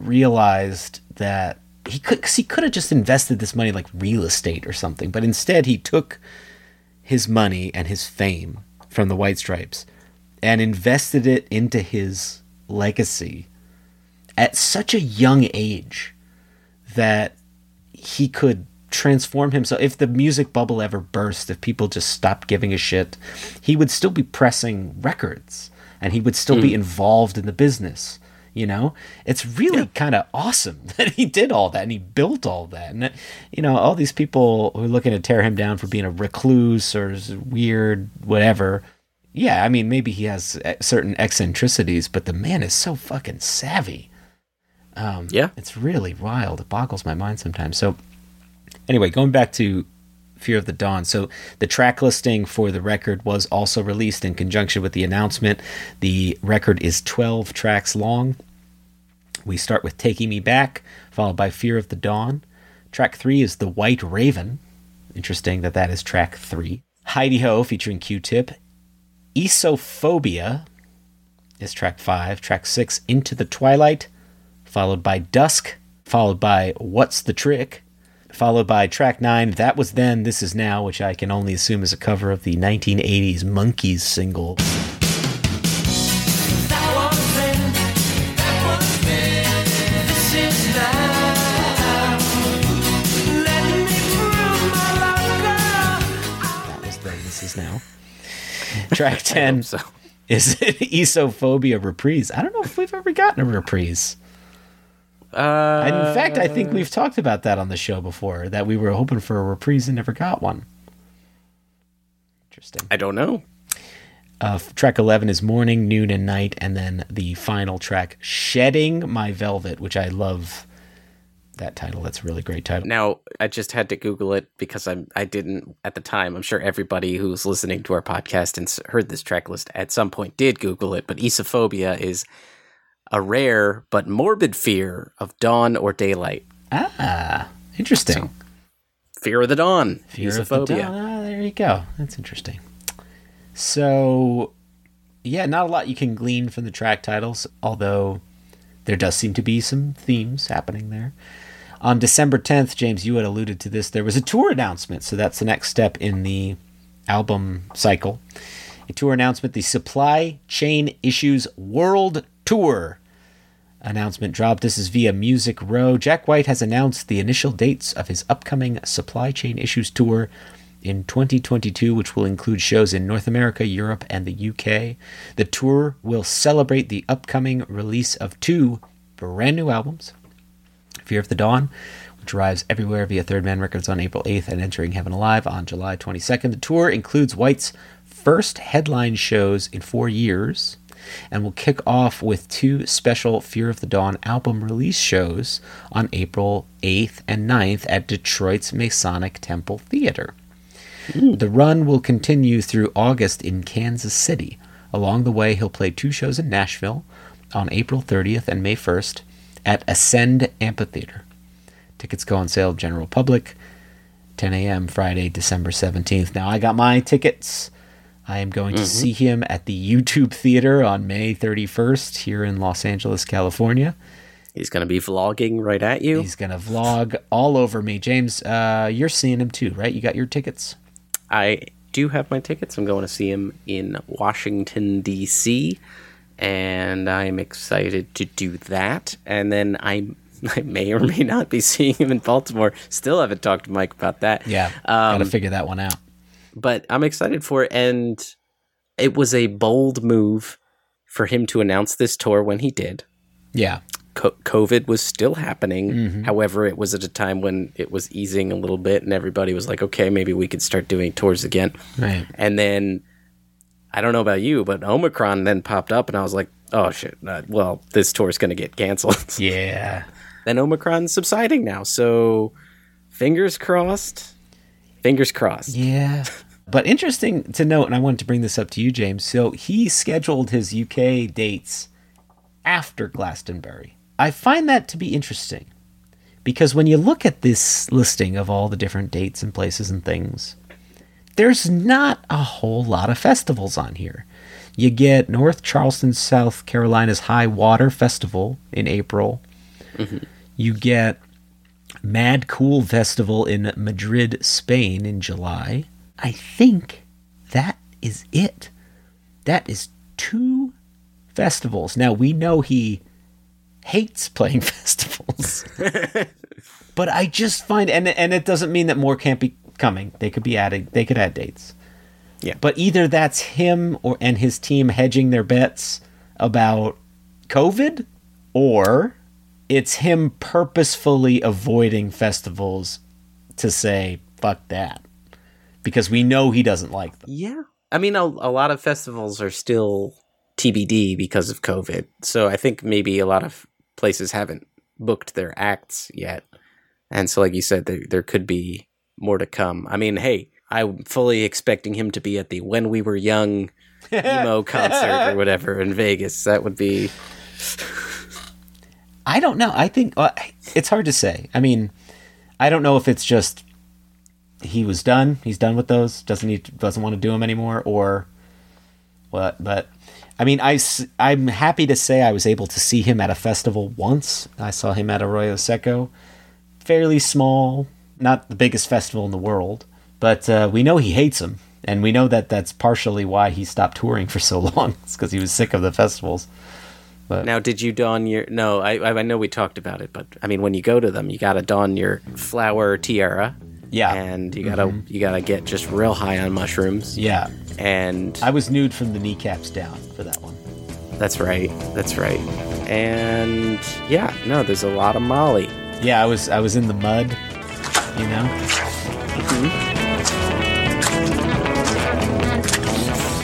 realized that he could cause he could have just invested this money like real estate or something, but instead he took his money and his fame from the White Stripes and invested it into his legacy at such a young age that he could transform himself. If the music bubble ever burst, if people just stopped giving a shit, he would still be pressing records and he would still be involved in the business. You know, it's really kind of awesome that he did all that and he built all that. And, you know, all these people who are looking to tear him down for being a recluse or weird, whatever. Yeah, I mean, maybe he has uh, certain eccentricities, but the man is so fucking savvy. Um, Yeah. It's really wild. It boggles my mind sometimes. So, anyway, going back to Fear of the Dawn. So, the track listing for the record was also released in conjunction with the announcement. The record is 12 tracks long. We start with Taking Me Back, followed by Fear of the Dawn. Track three is The White Raven. Interesting that that is track three. Hi-De-Ho featuring Q Tip. Eosophobia is track five. Track six, Into the Twilight, followed by Dusk, followed by What's the Trick, followed by track nine, That Was Then, This Is Now, which I can only assume is a cover of the 1980s Monkees single. That was then, This Is Now. Track 10 so. is it Eosophobia Reprise. I don't know if we've ever gotten a reprise. Uh, And in fact, I think we've talked about that on the show before, that we were hoping for a reprise and never got one. Interesting. I don't know. Uh, track 11 is Morning, Noon, and Night. And then the final track, Shedding My Velvet, which I love that title. That's a really great title. Now, I just had to Google it because I'm I didn't at the time. I'm sure everybody who's listening to our podcast and heard this track list at some point did Google it. But eosophobia is a rare but morbid fear of dawn or daylight. Ah, interesting. Fear of the dawn. Fear of the. Dawn. Ah, there you go. That's interesting. So, yeah, not a lot you can glean from the track titles, although there does seem to be some themes happening there. On December 10th, James, you had alluded to this, there was a tour announcement. So that's the next step in the album cycle. A tour announcement, the Supply Chain Issues World Tour announcement dropped. This is via Music Row. Jack White has announced the initial dates of his upcoming Supply Chain Issues Tour in 2022, which will include shows in North America, Europe, and the UK. The tour will celebrate the upcoming release of two brand new albums Fear of the Dawn, which arrives everywhere via Third Man Records on April 8th and entering Heaven Alive on July 22nd. The tour includes White's first headline shows in four years and will kick off with two special Fear of the Dawn album release shows on April 8th and 9th at Detroit's Masonic Temple Theater. Hmm. The run will continue through August in Kansas City. Along the way, he'll play two shows in Nashville on April 30th and May 1st at Ascend Amphitheater. Tickets go on sale general public 10 a.m. Friday, December 17th. Now, I got my tickets. I am going to see him at the YouTube Theater on May 31st here in Los Angeles, California. He's going to be vlogging right at you. He's going to vlog all over me. James, uh, you're seeing him too, right? You got your tickets? I do have my tickets. I'm going to see him in Washington, D.C., and I'm excited to do that. And then I, I may or may not be seeing him in Baltimore. Still haven't talked to Mike about that. Yeah. Um, got to figure that one out. But I'm excited for it. And it was a bold move for him to announce this tour when he did. Yeah. Co- COVID was still happening. Mm-hmm. However, it was at a time when it was easing a little bit, and everybody was like, okay, maybe we could start doing tours again. Right. And then I don't know about you, but Omicron then popped up, and I was like, oh shit, uh, well, this tour is going to get canceled. Yeah. then Omicron's subsiding now. So fingers crossed. Fingers crossed. Yeah. But interesting to note, and I wanted to bring this up to you, James. So he scheduled his UK dates after Glastonbury. I find that to be interesting because when you look at this listing of all the different dates and places and things, there's not a whole lot of festivals on here. You get North Charleston, South Carolina's High Water Festival in April. Mm-hmm. You get Mad Cool Festival in Madrid, Spain in July. I think that is it. That is two festivals. Now we know he hates playing festivals. but I just find and and it doesn't mean that more can't be coming. They could be adding they could add dates. Yeah. But either that's him or and his team hedging their bets about COVID or it's him purposefully avoiding festivals to say fuck that because we know he doesn't like them. Yeah. I mean, a, a lot of festivals are still TBD because of COVID. So I think maybe a lot of places haven't booked their acts yet. And so, like you said, there, there could be more to come. I mean, hey, I'm fully expecting him to be at the When We Were Young emo concert or whatever in Vegas. That would be. I don't know. I think uh, it's hard to say. I mean, I don't know if it's just he was done. He's done with those. Doesn't he? Doesn't want to do them anymore, or what? But I mean, I I'm happy to say I was able to see him at a festival once. I saw him at Arroyo Seco, fairly small, not the biggest festival in the world, but uh, we know he hates them, and we know that that's partially why he stopped touring for so long. it's because he was sick of the festivals. But Now, did you don your? No, I I know we talked about it, but I mean, when you go to them, you got to don your flower tiara. Yeah. and you gotta mm-hmm. you gotta get just real high on mushrooms. yeah, and I was nude from the kneecaps down for that one. that's right, that's right. And yeah, no, there's a lot of Molly. Yeah, I was I was in the mud, you know. Mm-hmm.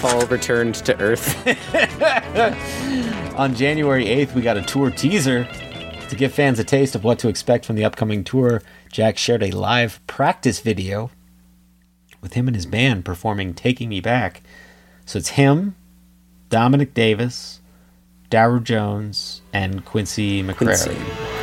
Paul returned to Earth. On January 8th, we got a tour teaser. To give fans a taste of what to expect from the upcoming tour, Jack shared a live practice video with him and his band performing Taking Me Back. So it's him, Dominic Davis, Daru Jones, and Quincy McCrary. Quincy.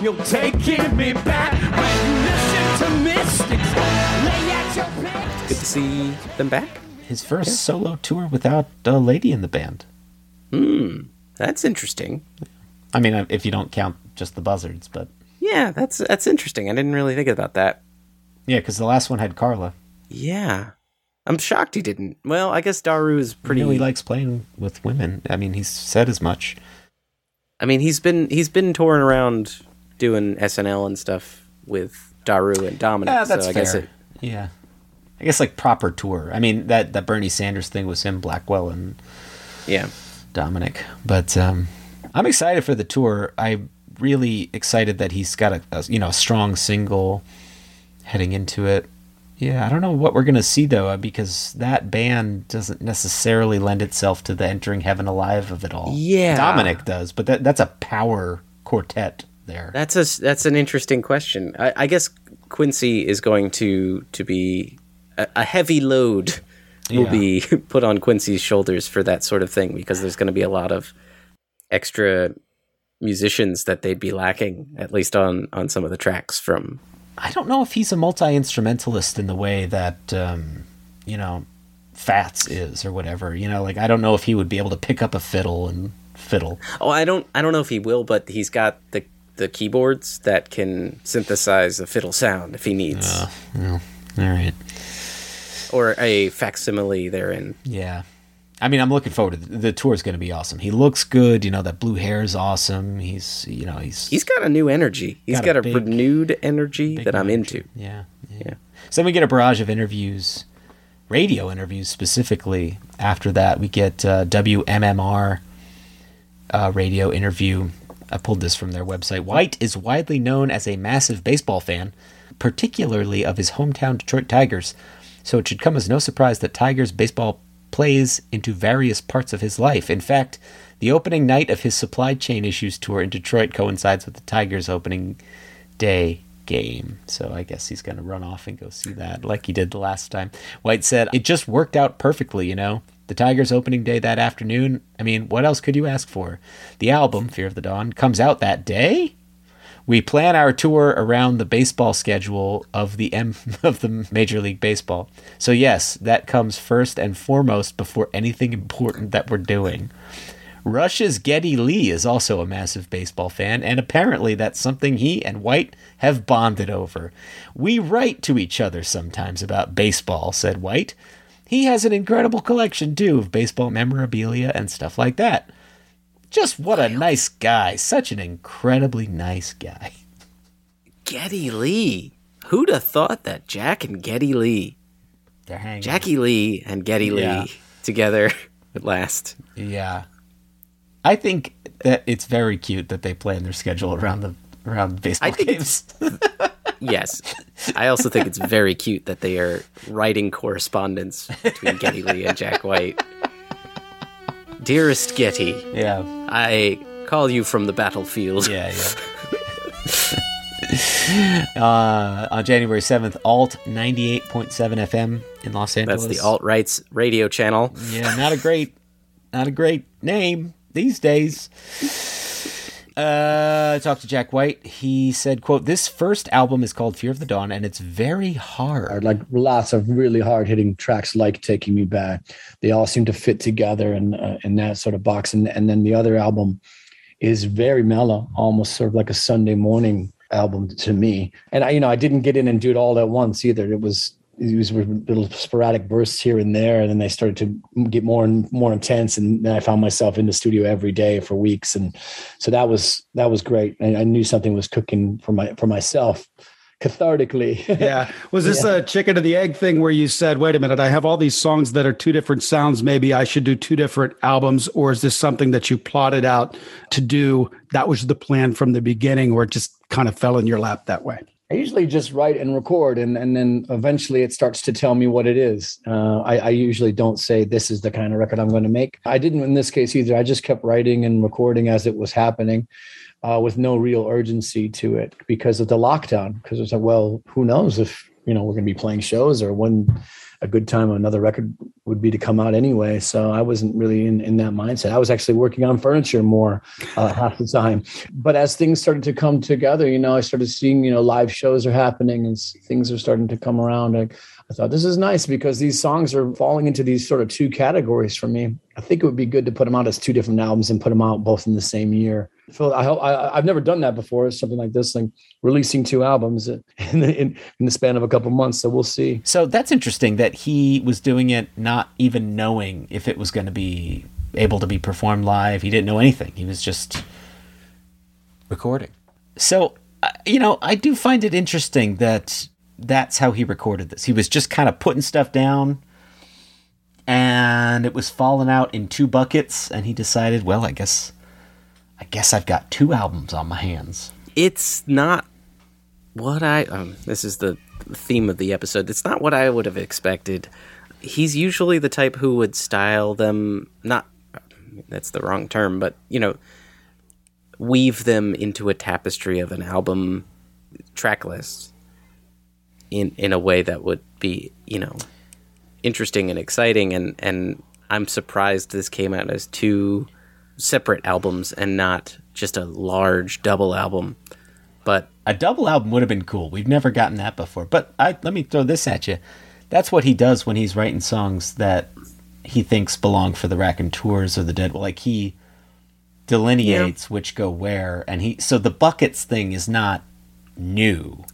You're taking me back. When you listen to mystics, lay at your pick. Good to see them back. His first solo tour without a lady in the band. Hmm, that's interesting. I mean, if you don't count just the buzzards, but Yeah, that's that's interesting. I didn't really think about that. yeah, because the last one had Carla. Yeah, I'm shocked he didn't. Well, I guess Daru is pretty. You know, he likes playing with women. I mean, he's said as much. I mean, he's been he's been touring around doing SNL and stuff with Daru and Dominic. Yeah, that's so I fair. guess it, Yeah, I guess like proper tour. I mean that that Bernie Sanders thing was him, Blackwell, and yeah. Dominic. But um, I'm excited for the tour. I'm really excited that he's got a, a you know a strong single heading into it. Yeah, I don't know what we're gonna see though, uh, because that band doesn't necessarily lend itself to the entering heaven alive of it all. Yeah. Dominic does, but that that's a power quartet there. That's a that's an interesting question. I, I guess Quincy is going to to be a, a heavy load will Yeah. be put on Quincy's shoulders for that sort of thing because there's going to be a lot of extra musicians that they'd be lacking at least on on some of the tracks from I don't know if he's a multi instrumentalist in the way that um, you know Fats is or whatever. You know, like I don't know if he would be able to pick up a fiddle and fiddle. Oh, I don't I don't know if he will, but he's got the the keyboards that can synthesize a fiddle sound if he needs, Well, all right. or a facsimile therein. Yeah. I mean, I'm looking forward to the, the tour. Is going to be awesome. He looks good. You know, that blue hair is awesome. He's, you know, he's He's got a new energy. He's Got got, a a, big- renewed energy that I'm energy. into. Yeah, yeah. Yeah. So then we get a barrage of interviews, radio interviews specifically. After that, we get uh, WMMR uh, radio interview. I pulled this from their website. White is widely known as a massive baseball fan, particularly of his hometown Detroit Tigers. So it should come as no surprise that Tigers baseball plays into various parts of his life. In fact, the opening night of his supply chain issues tour in Detroit coincides with the Tigers opening day game. So I guess he's going to run off and go see that like he did the last time. White said, It just worked out perfectly, you know? The Tigers opening day that afternoon. I mean, what else could you ask for? The album, Fear of the Dawn, comes out that day? We plan our tour around the baseball schedule of the M of the Major League Baseball. So yes, that comes first and foremost before anything important that we're doing. Rush's Geddy Lee is also a massive baseball fan, and apparently that's something he and White have bonded over. We write to each other sometimes about baseball, said White. He has an incredible collection, too, of baseball memorabilia and stuff like that. Just what a nice guy. Such an incredibly nice guy. Geddy Lee. Who'd have thought that Jack and Geddy Lee, They're hanging. Jackie Lee and Geddy Yeah. Lee together at last? Yeah. I think that it's very cute that they plan their schedule around the around baseball I games. Yes. I also think it's very cute that they are writing correspondence between Geddy Lee and Jack White. Dearest Geddy, yeah. I call you from the battlefield. Yeah, yeah. uh, on January 7th, Alt 98.7 FM in Los Angeles. That's the alt right's radio channel. Yeah, not a great, not a great name these days. Uh, I talked to Jack White. He said, "quote This first album is called Fear of the Dawn, and it's very hard. like lots of really hard hitting tracks like taking me back they all seem to fit together in uh, in that sort of box and and then the other album is very mellow almost sort of like a sunday morning album to me and i you know i didn't get in and do it all at once either it was it was little sporadic bursts here and there and then they started to get more and more intense and then i found myself in the studio every day for weeks and so that was that was great and i knew something was cooking for my for myself cathartically yeah. Was this a chicken or the egg thing where you said, wait a minute, I have all these songs that are two different sounds. Maybe I should do two different albums? Or is this something that you plotted out to do? That was the plan from the beginning, or it just kind of fell in your lap that way? I usually just write and record, and, and then eventually it starts to tell me what it is. Uh, I, I usually don't say this is the kind of record I'm going to make. I didn't in this case either. I just kept writing and recording as it was happening, uh, with no real urgency to it because of the lockdown. Because it's like, well, who knows if you know we're going to be playing shows or when a good time another record would be to come out anyway. So I wasn't really in, in that mindset. I was actually working on furniture more uh, half the time. But as things started to come together, you know, I started seeing, you know, live shows are happening and things are starting to come around. I, I thought this is nice because these songs are falling into these sort of two categories for me. I think it would be good to put them out as two different albums and put them out both in the same year. Phil, I hope I, I've never done that before. Something like this, like releasing two albums in the, in, in the span of a couple months. So we'll see. So that's interesting that he was doing it not even knowing if it was going to be able to be performed live. He didn't know anything. He was just recording. So, uh, you know, I do find it interesting that that's how he recorded this. He was just kind of putting stuff down and it was falling out in two buckets and he decided, well, I guess I guess I've got two albums on my hands. It's not what I. Um, this is the theme of the episode. It's not what I would have expected. He's usually the type who would style them. Not that's the wrong term, but you know, weave them into a tapestry of an album track list in in a way that would be you know interesting and exciting and and I'm surprised this came out as two separate albums and not just a large double album. But a double album would have been cool. We've never gotten that before. But I, let me throw this at you. That's what he does when he's writing songs that he thinks belong for the Raconteurs or the Dead. Like he delineates which go where, and he so the buckets thing is not new.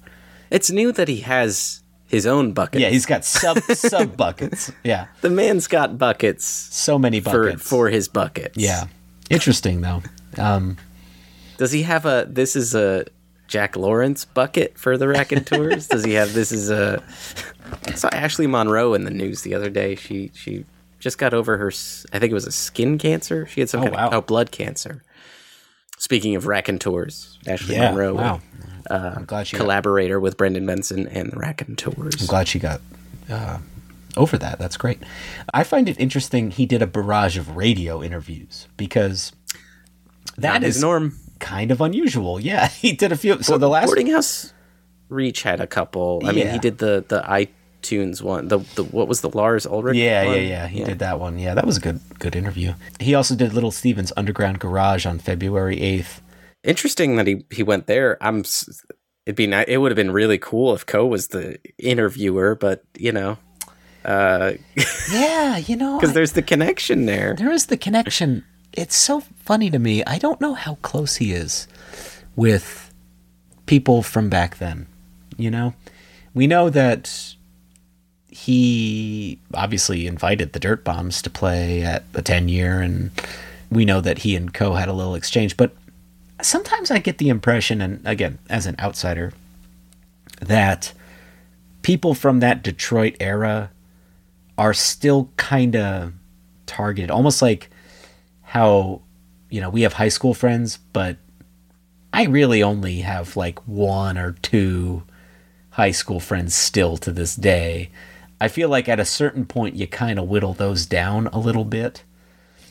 It's new that he has his own bucket. Yeah, he's got sub sub buckets. Yeah, the man's got buckets. So many buckets for his buckets. Yeah, interesting though. Um, Does he have a? This is a Jack Lawrence bucket for the Raconteurs. Does he have? This is a. I saw Ashley Monroe in the news the other day. She she just got over her. I think it was a skin cancer. She had some Oh, kind wow. of oh, blood cancer. Speaking of Raconteurs, Ashley Yeah, Monroe. wow. Uh, she got- collaborator with Brendan Benson and the Raconteurs. I'm glad she got uh, over that. That's great. I find it interesting. He did a barrage of radio interviews because that Not is norm. kind of unusual. Yeah, he did a few. So the last Boarding House Reach had a couple. I mean, he did the the iTunes one. The the what was the Lars Ulrich? Yeah, one? yeah, yeah. He did that one. Yeah, that was a good good interview. He also did Little Steven's Underground Garage on February eighth. Interesting that he he went there. I'm. It'd be nice. It would have been really cool if Co was the interviewer, but you know, uh, Yeah, you know, because there's the connection there. there is the connection, it's so funny to me. I don't know how close he is with people from back then. You know, we know that he obviously invited the Dirtbombs to play at the 10 year, and we know that he and Co had a little exchange. But sometimes I get the impression, and again, as an outsider, that people from that Detroit era are still kind of targeted, almost like how, you know, we have high school friends, but I really only have like one or two high school friends still to this day. I feel like at a certain point you kind of whittle those down a little bit.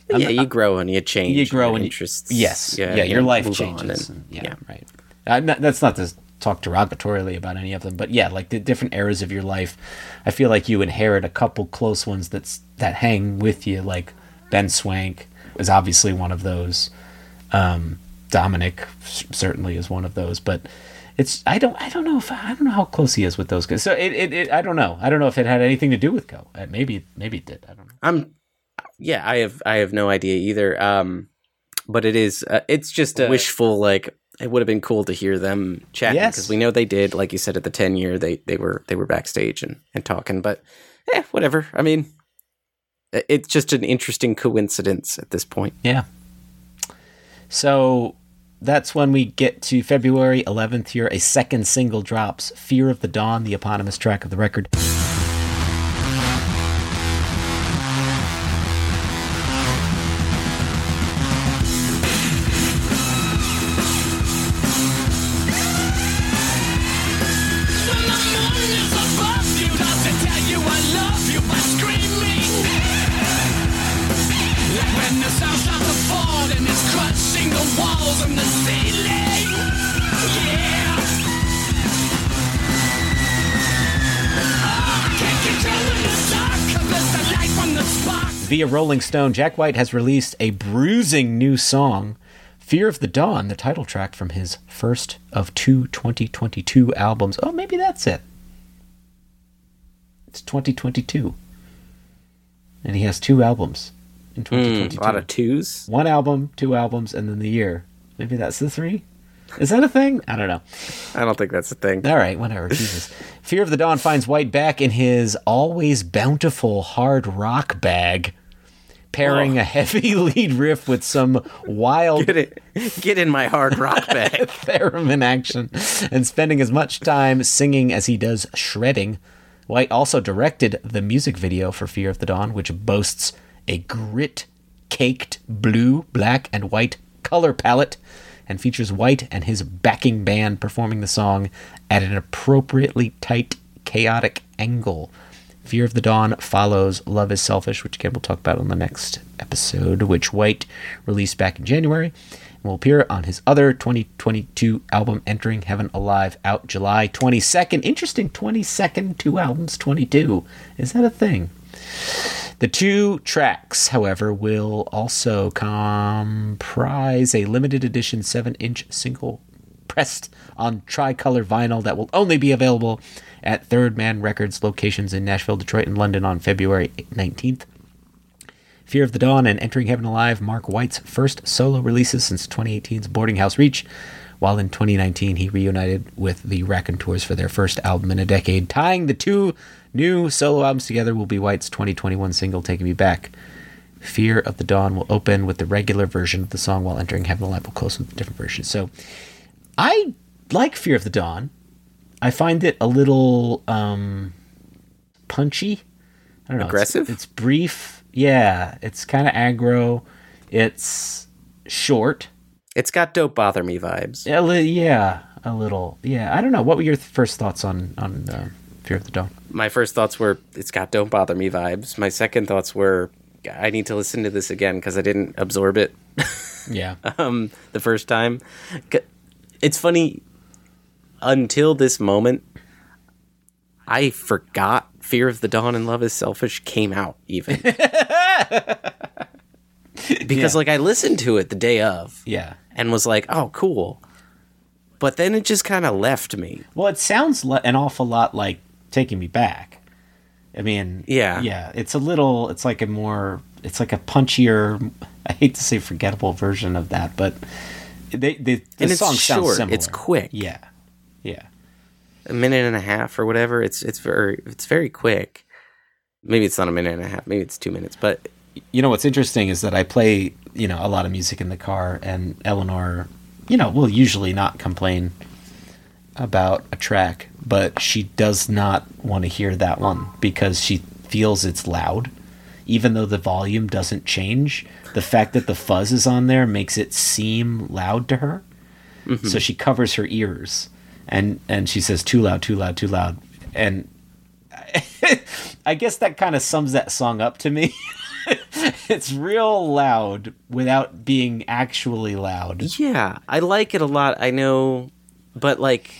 yeah, you grow and you change. You grow your and interests. Yes, yeah, you your life changes. and- and- yeah, right. Uh, not, that's not to talk derogatorily about any of them, but yeah, like the different eras of your life, I feel like you inherit a couple close ones that's that hang with you. Like Ben Swank is obviously one of those. Um, Dominic certainly is one of those, but it's I don't I don't know if I don't know how close he is with those guys. So it, it, it I don't know. I don't know if it had anything to do with Go. Uh, Maybe maybe it did. I don't know. I'm yeah, I have I have no idea either. Um but it is uh, it's just a wishful like it would have been cool to hear them chatting Yes. because we know they did like you said at the 10 year they they were they were backstage and and talking but yeah, whatever. I mean it's just an interesting coincidence at this point. Yeah. So that's when we get to February 11th here. A second single drops Fear of the Dawn, the eponymous track of the record. Via Rolling Stone, Jack White has released a bruising new song, Fear of the Dawn, the title track from his first of two 2022 albums. Oh, maybe that's it. It's 2022. And he has two albums in 2022. Hmm, a lot of twos. One album, two albums, and then the year. Maybe that's the three? Is that a thing? I don't know. I don't think that's a thing. All right, whatever. Jesus. Fear of the Dawn finds White back in his always bountiful hard rock bag, pairing a heavy lead riff with some wild Get it get in my hard rock bag. theremin action, and spending as much time singing as he does shredding. White also directed the music video for Fear of the Dawn, which boasts a grit caked blue, black, and white color palette and features White and his backing band performing the song at an appropriately tight, chaotic angle. Fear of the Dawn follows Love is Selfish, which again we'll talk about on the next episode, which White released back in January and will appear on his other 2022 album, Entering Heaven Alive, out July 22nd. Interesting, 22nd, two albums, 22. Is that a thing? The two tracks, however, will also comprise a limited edition 7 inch single pressed on tricolor vinyl that will only be available at Third Man Records locations in Nashville, Detroit, and London on February 19th. Fear of the Dawn and Entering Heaven Alive mark White's first solo releases since 2018's Boarding House Reach, while in 2019 he reunited with the Raconteurs for their first album in a decade. Tying the two new solo albums together will be White's 2021 single Taking Me Back. Fear of the Dawn will open with the regular version of the song, while Entering Heaven Alive will close with a different version. So I like Fear of the Dawn. I find it a little um, punchy. I don't know. it's- Aggressive? It's, brief. Yeah, it's kind of aggro. It's short. It's got Don't Bother Me vibes. A li- yeah, a little. Yeah, I don't know. What were your th- first thoughts on on uh, Fear of the Dawn? My first thoughts were it's got Don't Bother Me vibes. My second thoughts were I need to listen to this again because I didn't absorb it Yeah, um, the first time. It's funny, until this moment, I forgot Fear of the Dawn and Love is Selfish came out even. because, Yeah. like, I listened to it the day of yeah. and was like, oh, cool. But then it just kind of left me. Well, it sounds le- an awful lot like Taking Me Back. I mean, Yeah. yeah. It's a little. It's like a more. It's like a punchier. I hate to say forgettable version of that, but they, they the And it's song sounds short, similar. it's quick. Yeah, yeah. a minute and a half or whatever. It's it's very it's very quick. Maybe it's not a minute and a half. Maybe it's two minutes. But You know what's interesting is that I play you know a lot of music in the car, and Eleanor, you know, will usually not complain about a track, but she does not want to hear that one because she feels it's loud. Even though the volume doesn't change, the fact that the fuzz is on there makes it seem loud to her. Mm-hmm. So she covers her ears and and she says too loud, too loud, too loud. And I guess that kind of sums that song up to me. it's real loud without being actually loud. yeah, I like it a lot. I know, but like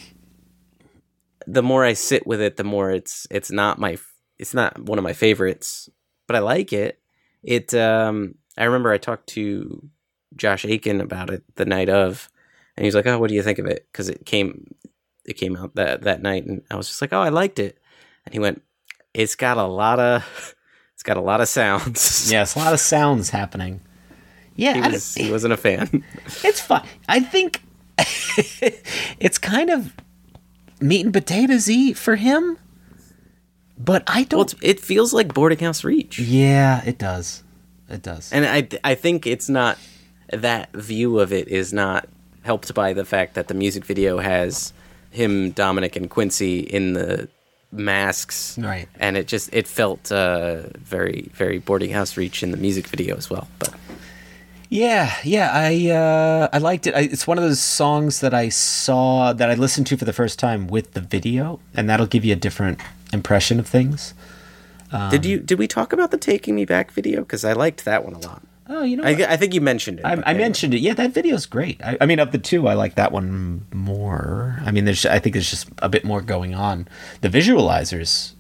the more I sit with it, the more it's it's not my it's not one of my favorites, but I like it. It um I remember I talked to Josh Aiken about it the night of and he was like, "Oh, what do you think of it?" cuz it came it came out that that night and I was just like, "Oh, I liked it." And he went, "It's got a lot of it's got a lot of sounds." Yes, a lot of sounds happening. Yeah, he was he wasn't a fan. it's fun. I think it's kind of meat and potatoes y for him, but I don't. well, it feels like boarding house reach. yeah, it does. It does. And I I think it's not that view of it is not helped by the fact that the music video has him, Dominic, and Quincy in the masks, Right. And it just it felt uh, very very boarding house reach in the music video as well. But Yeah, yeah, I uh, I liked it. I, it's one of those songs that I saw that I listened to for the first time with the video, and that'll give you a different impression of things. did you did we talk about the Taking Me Back video? Because I liked that one a lot. Oh, you know, I. I think you mentioned it. I, I mentioned it. Yeah, that video's great. I, I mean, of the two, I like that one more. I mean, there's I think there's just a bit more going on. The visualizers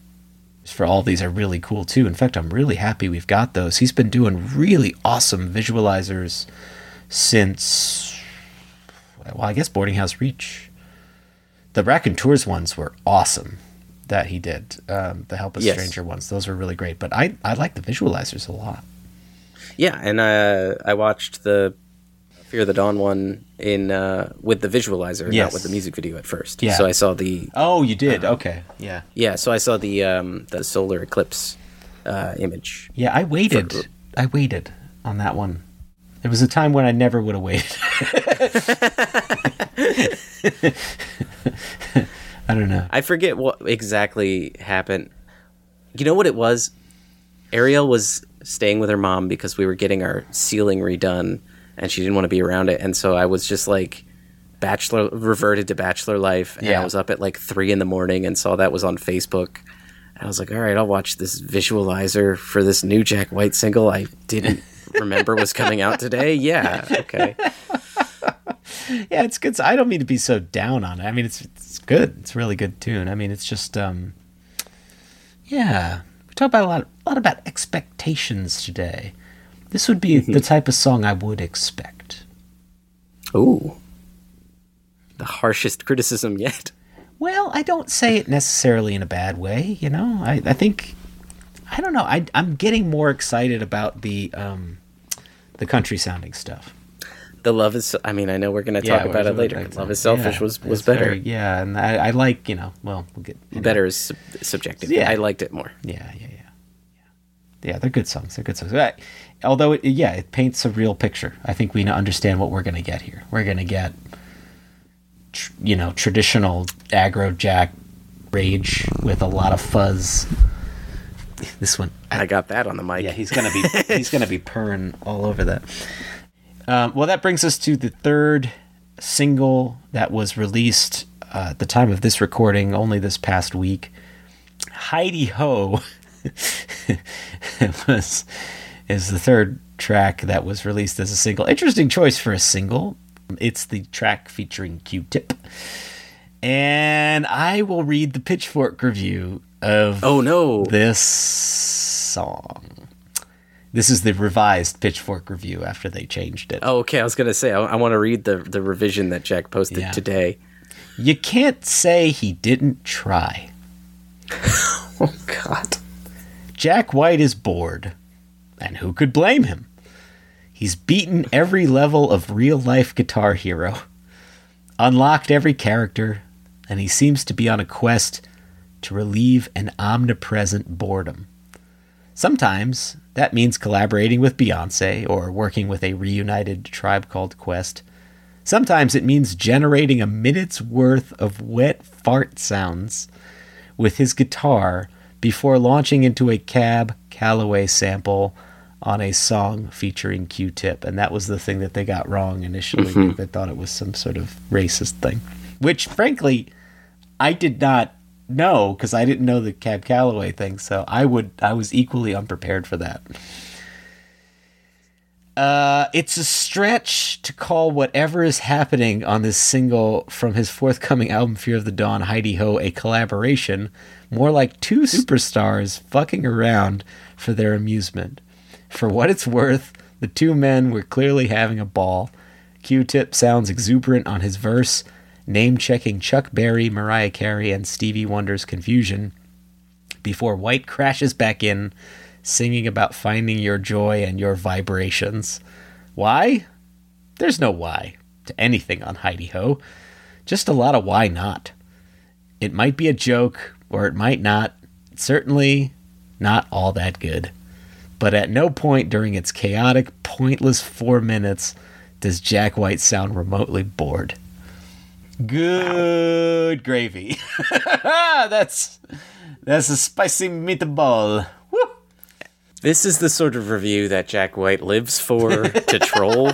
for all these are really cool too. In fact, I'm really happy we've got those. He's been doing really awesome visualizers since well, I guess Boarding House Reach. The Raconteurs ones were awesome that he did. Um, the Help a Yes. Stranger ones, those were really great. But I I like the visualizers a lot. Yeah, and uh, I watched the Fear the Dawn one in uh, with the visualizer, Yes. not with the music video at first. Yeah. So I saw the Oh, you did? okay. Yeah. yeah. So I saw the um, the solar eclipse uh, image. Yeah, I waited. For- I waited on that one. There was a time when I never would have waited. I don't know. I forget what exactly happened. You know what it was? Ariel was staying with her mom because we were getting our ceiling redone, and she didn't want to be around it. And so I was just like bachelor reverted to bachelor life, and Yeah. I was up at like three in the morning and saw that was on Facebook. I was like, all right, I'll watch this visualizer for this new Jack White single I didn't remember was coming out today. Yeah, okay. Yeah, it's good. I don't mean to be so down on it. I mean, it's it's good. It's a really good tune. I mean, it's just um, yeah. We talk about a lot, a lot about expectations today. This would be the type of song I would expect. Ooh. The harshest criticism yet. Well, I don't say it necessarily in a bad way. You know, I, I think I don't know. I, I'm getting more excited about the um, the country sounding stuff. The love is. I mean, I know we're going to talk about it later. Love is selfish Yeah, was was better. very- yeah, and I, I like you know. Well, we'll get know. better is sub- subjective. Yeah. I liked it more. Yeah, yeah, yeah, yeah. They're good songs. They're good songs. Although, it, yeah, it paints a real picture. I think we understand what we're going to get here. We're going to get, tr- you know, traditional aggro jack rage with a lot of fuzz. This one, I got that on the mic. yeah, he's gonna be he's gonna be purring all over that. Um, well, that brings us to the third single that was released uh, at the time of this recording, only this past week. Hi-De-Ho was is the third track that was released as a single. Interesting choice for a single. It's the track featuring Q-Tip. And I will read the Pitchfork review of Oh no. this song. This is the revised Pitchfork review after they changed it. Oh, okay. I was gonna say I, I want to read the the revision that Jack posted Yeah. today. You can't say he didn't try. Oh God. Jack White is bored, and who could blame him? He's beaten every level of real life Guitar Hero, unlocked every character, and he seems to be on a quest to relieve an omnipresent boredom. Sometimes that means collaborating with Beyonce or working with a reunited tribe called Quest. Sometimes it means generating a minute's worth of wet fart sounds with his guitar before launching into a Cab Calloway sample on a song featuring Q Tip. And that was the thing that they got wrong initially. Mhm. They thought it was some sort of racist thing, which frankly, I did not know because I didn't know the Cab Calloway thing. So I would, I was equally unprepared for that. Uh, it's a stretch to call whatever is happening on this single from his forthcoming album Fear of the Dawn, Hi-De-Ho, a collaboration, more like two superstars fucking around for their amusement. For what it's worth, the two men were clearly having a ball. Q Tip sounds exuberant on his verse, name checking Chuck Berry, Mariah Carey, and Stevie Wonder's confusion, before White crashes back in, singing about finding your joy and your vibrations. Why? There's no why to anything on Hi-De-Ho. Just a lot of why not. It might be a joke, or it might not. It's certainly not all that good. But at no point during its chaotic, pointless four minutes does Jack White sound remotely bored. Good gravy. that's that's a spicy meatball. This is the sort of review that Jack White lives for to troll,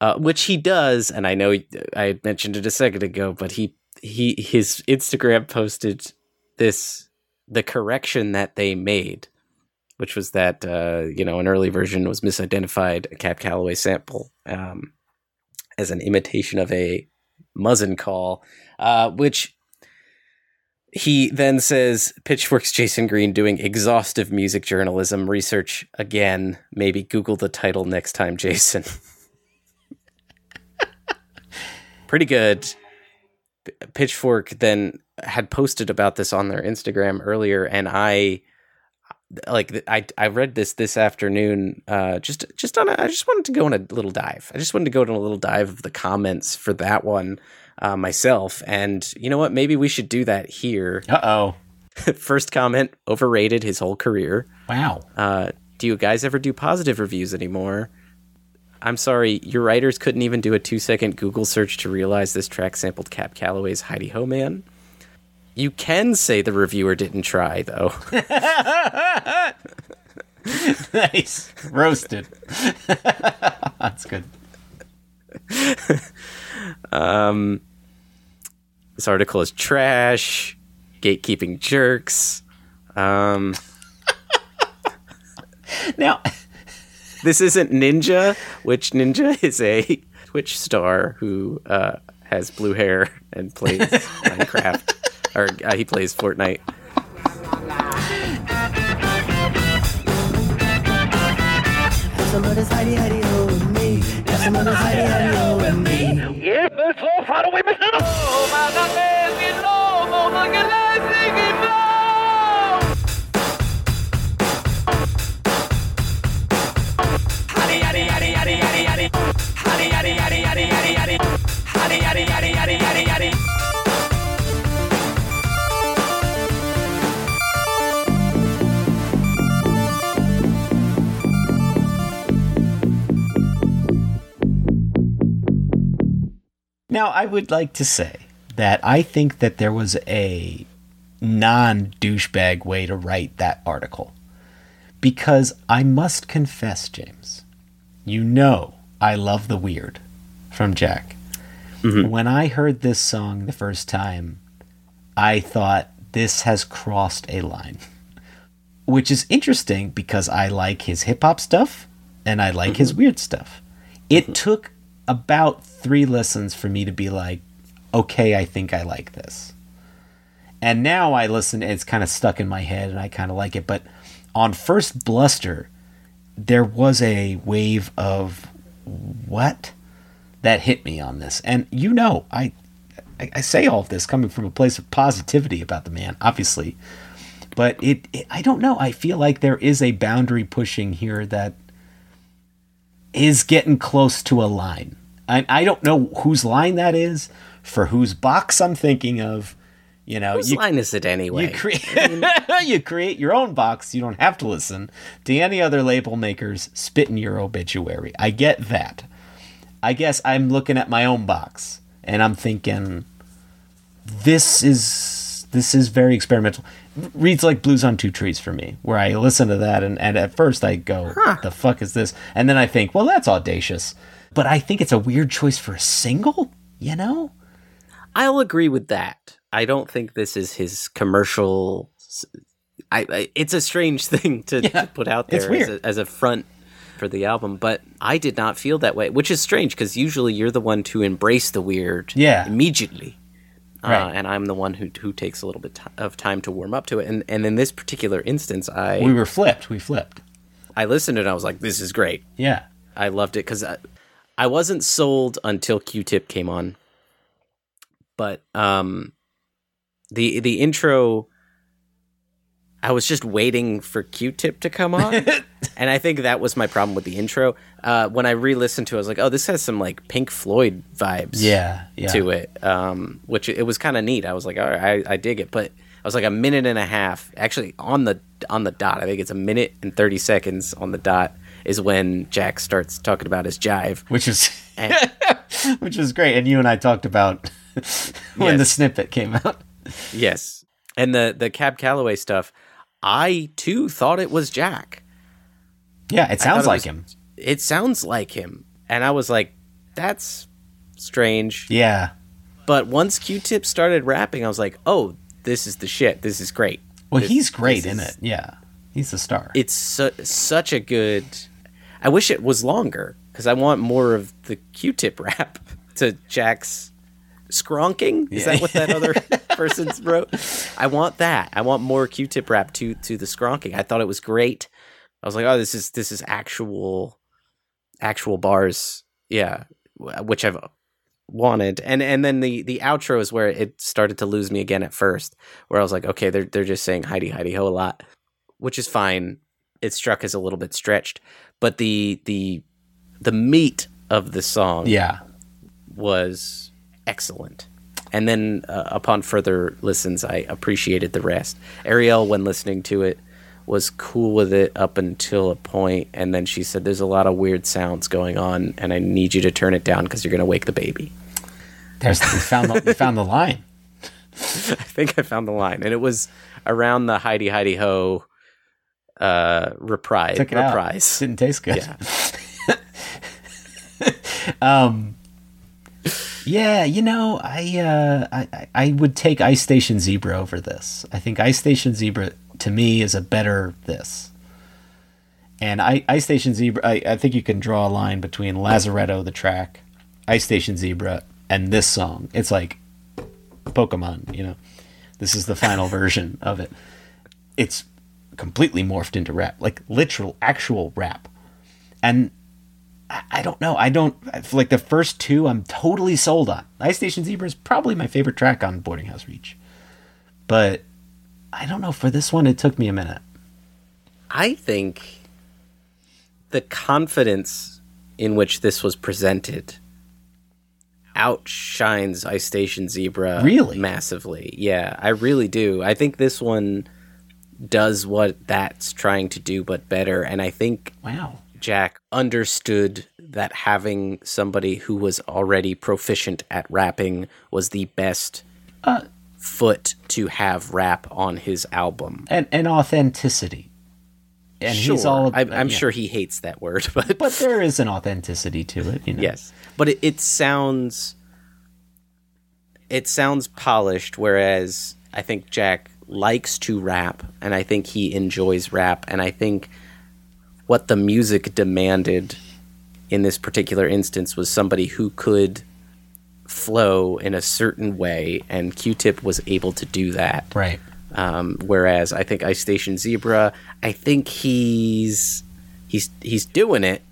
uh, which he does. And I know I mentioned it a second ago, but he he his Instagram posted this the correction that they made, which was that uh, you know an early version was misidentified a Cab Calloway sample um, as an imitation of a muezzin call, uh, which he then says Pitchfork's Jason Greene doing exhaustive music journalism research again. Maybe Google the title next time, Jason. Pretty good. Pitchfork then had posted about this on their Instagram earlier, and I like I I read this this afternoon. Uh, just just on a, I just wanted to go on a little dive. I just wanted to go on a little dive of the comments for that one uh, myself. And you know what? Maybe we should do that here. Uh oh. First comment: overrated his whole career. Wow. Uh, do you guys ever do positive reviews anymore? I'm sorry, your writers couldn't even do a two second Google search to realize this track sampled Cab Calloway's Hi-De-Ho Man. You can say the reviewer didn't try, though. nice. Roasted. That's good. Um, this article is trash. Gatekeeping jerks. Um, now, this isn't Ninja, which Ninja is a Twitch star who uh, has blue hair and plays Minecraft, or uh, he plays Fortnite. Some of this Heidi Heidi ho me. Got some of this Heidi Heidi me. Yeah, that's all far away, Mr. Oh, my God, Now, I would like to say that I think that there was a non douchebag way to write that article. Because I must confess, James, you know I love the weird from Jack. Mm-hmm. When I heard this song the first time, I thought this has crossed a line. Which is interesting because I like his hip hop stuff and I like his mm-hmm. weird stuff. It mm-hmm. took about three listens for me to be like, okay, I think I like this. And now I listen, it's kind of stuck in my head and I kind of like it. But on first bluster, there was a wave of what that hit me on this. And you know, I, I, I say all of this coming from a place of positivity about the man, obviously. But it, it, I don't know. I feel like there is a boundary pushing here that is getting close to a line. I, I don't know whose line that is, for whose box I'm thinking of. You know, Whose you, line is it anyway? you create you create your own box. You don't have to listen to any other label makers spitting your obituary. I get that. I guess I'm looking at my own box and I'm thinking this is this is very experimental. Reads like blues on two trees for me, where I listen to that and, and at first I go, what the fuck is this? And then I think, well, that's audacious. But I think it's a weird choice for a single, you know? I'll agree with that. I don't think this is his commercial. I, I it's a strange thing to, Yeah, to put out there as a, as a front for the album, but I did not feel that way, which is strange because usually you're the one to embrace the weird Yeah. immediately. Uh, Right. and I'm the one who who takes a little bit of time to warm up to it. And and in this particular instance, I We were flipped. We flipped. I listened and I was like, this is great. Yeah. I loved it because I, wasn't sold until Q-Tip came on, but um, the the intro, I was just waiting for Q-Tip to come on, and I think that was my problem with the intro. Uh, when I re-listened to, it, I was like, oh, this has some like Pink Floyd vibes, Yeah, yeah. to it, um, which it was kind of neat. I was like, all right, I, I dig it, but I was like a minute and a half, actually on the on the dot. I think it's a minute and thirty seconds on the dot is when Jack starts talking about his jive. which is And- which is great. And you and I talked about when the snippet came out. yes, and the the Cab Calloway stuff. I too thought it was Jack. Yeah, it sounds it like was- him. It sounds like him, and I was like, "That's strange." Yeah. But once Q-Tip started rapping, I was like, "Oh, this is the shit. This is great." Well, This- he's great in is- it. Yeah, he's the star. It's su- such a good. I wish it was longer because I want more of the Q-Tip rap to Jack's skronking. Is Yeah. that what that other person wrote? I want that. I want more Q-Tip rap to to the skronking. I thought it was great. I was like, oh, this is this is actual actual bars. Yeah, which I've wanted. And and then the the outro is where it started to lose me again at first, where I was like, okay, they're they're just saying Heidi Heidi Ho a lot, which is fine. It struck as a little bit stretched, but the the the meat of the song yeah. was excellent. And then uh, upon further listens, I appreciated the rest. Ariel, when listening to it, was cool with it up until a point, and then she said, "There's a lot of weird sounds going on, and I need you to turn it down because you're gonna wake the baby." There's we found the, we found the line. I think I found the line, and it was around the Heidi Heidi Ho uh, reprise. Took it out. reprise. Didn't taste good. Yeah. Um. Yeah, you know, I, uh, I I- I would take Ice Station Zebra over this. I think Ice Station Zebra to me is a better this. And I, Ice Station Zebra, I, I think you can draw a line between Lazaretto, the track, Ice Station Zebra, and this song. It's like Pokemon, you know. This is the final version of it. It's completely morphed into rap, like literal, actual rap. And I, I don't know. I don't like the first two. I'm totally sold on. Ice Station Zebra is probably my favorite track on Boarding House Reach, but I don't know. For this one, it took me a minute. I think the confidence in which this was presented outshines Ice Station Zebra Really? massively. Yeah, I really do. I think this one does what that's trying to do but better and I think Wow. Jack understood that having somebody who was already proficient at rapping was the best Uh, foot to have rap on his album. and and authenticity. And sure. he's all. I'm, I'm yeah. sure he hates that word, but but there is an authenticity to it. You know? yes, but it, it sounds it sounds polished, whereas I think Jack likes to rap, and I think he enjoys rap, and I think what the music demanded in this particular instance was somebody who could flow in a certain way, and Q-Tip was able to do that. Right. Um, whereas I think Ice Station Zebra, I think he's he's he's doing it,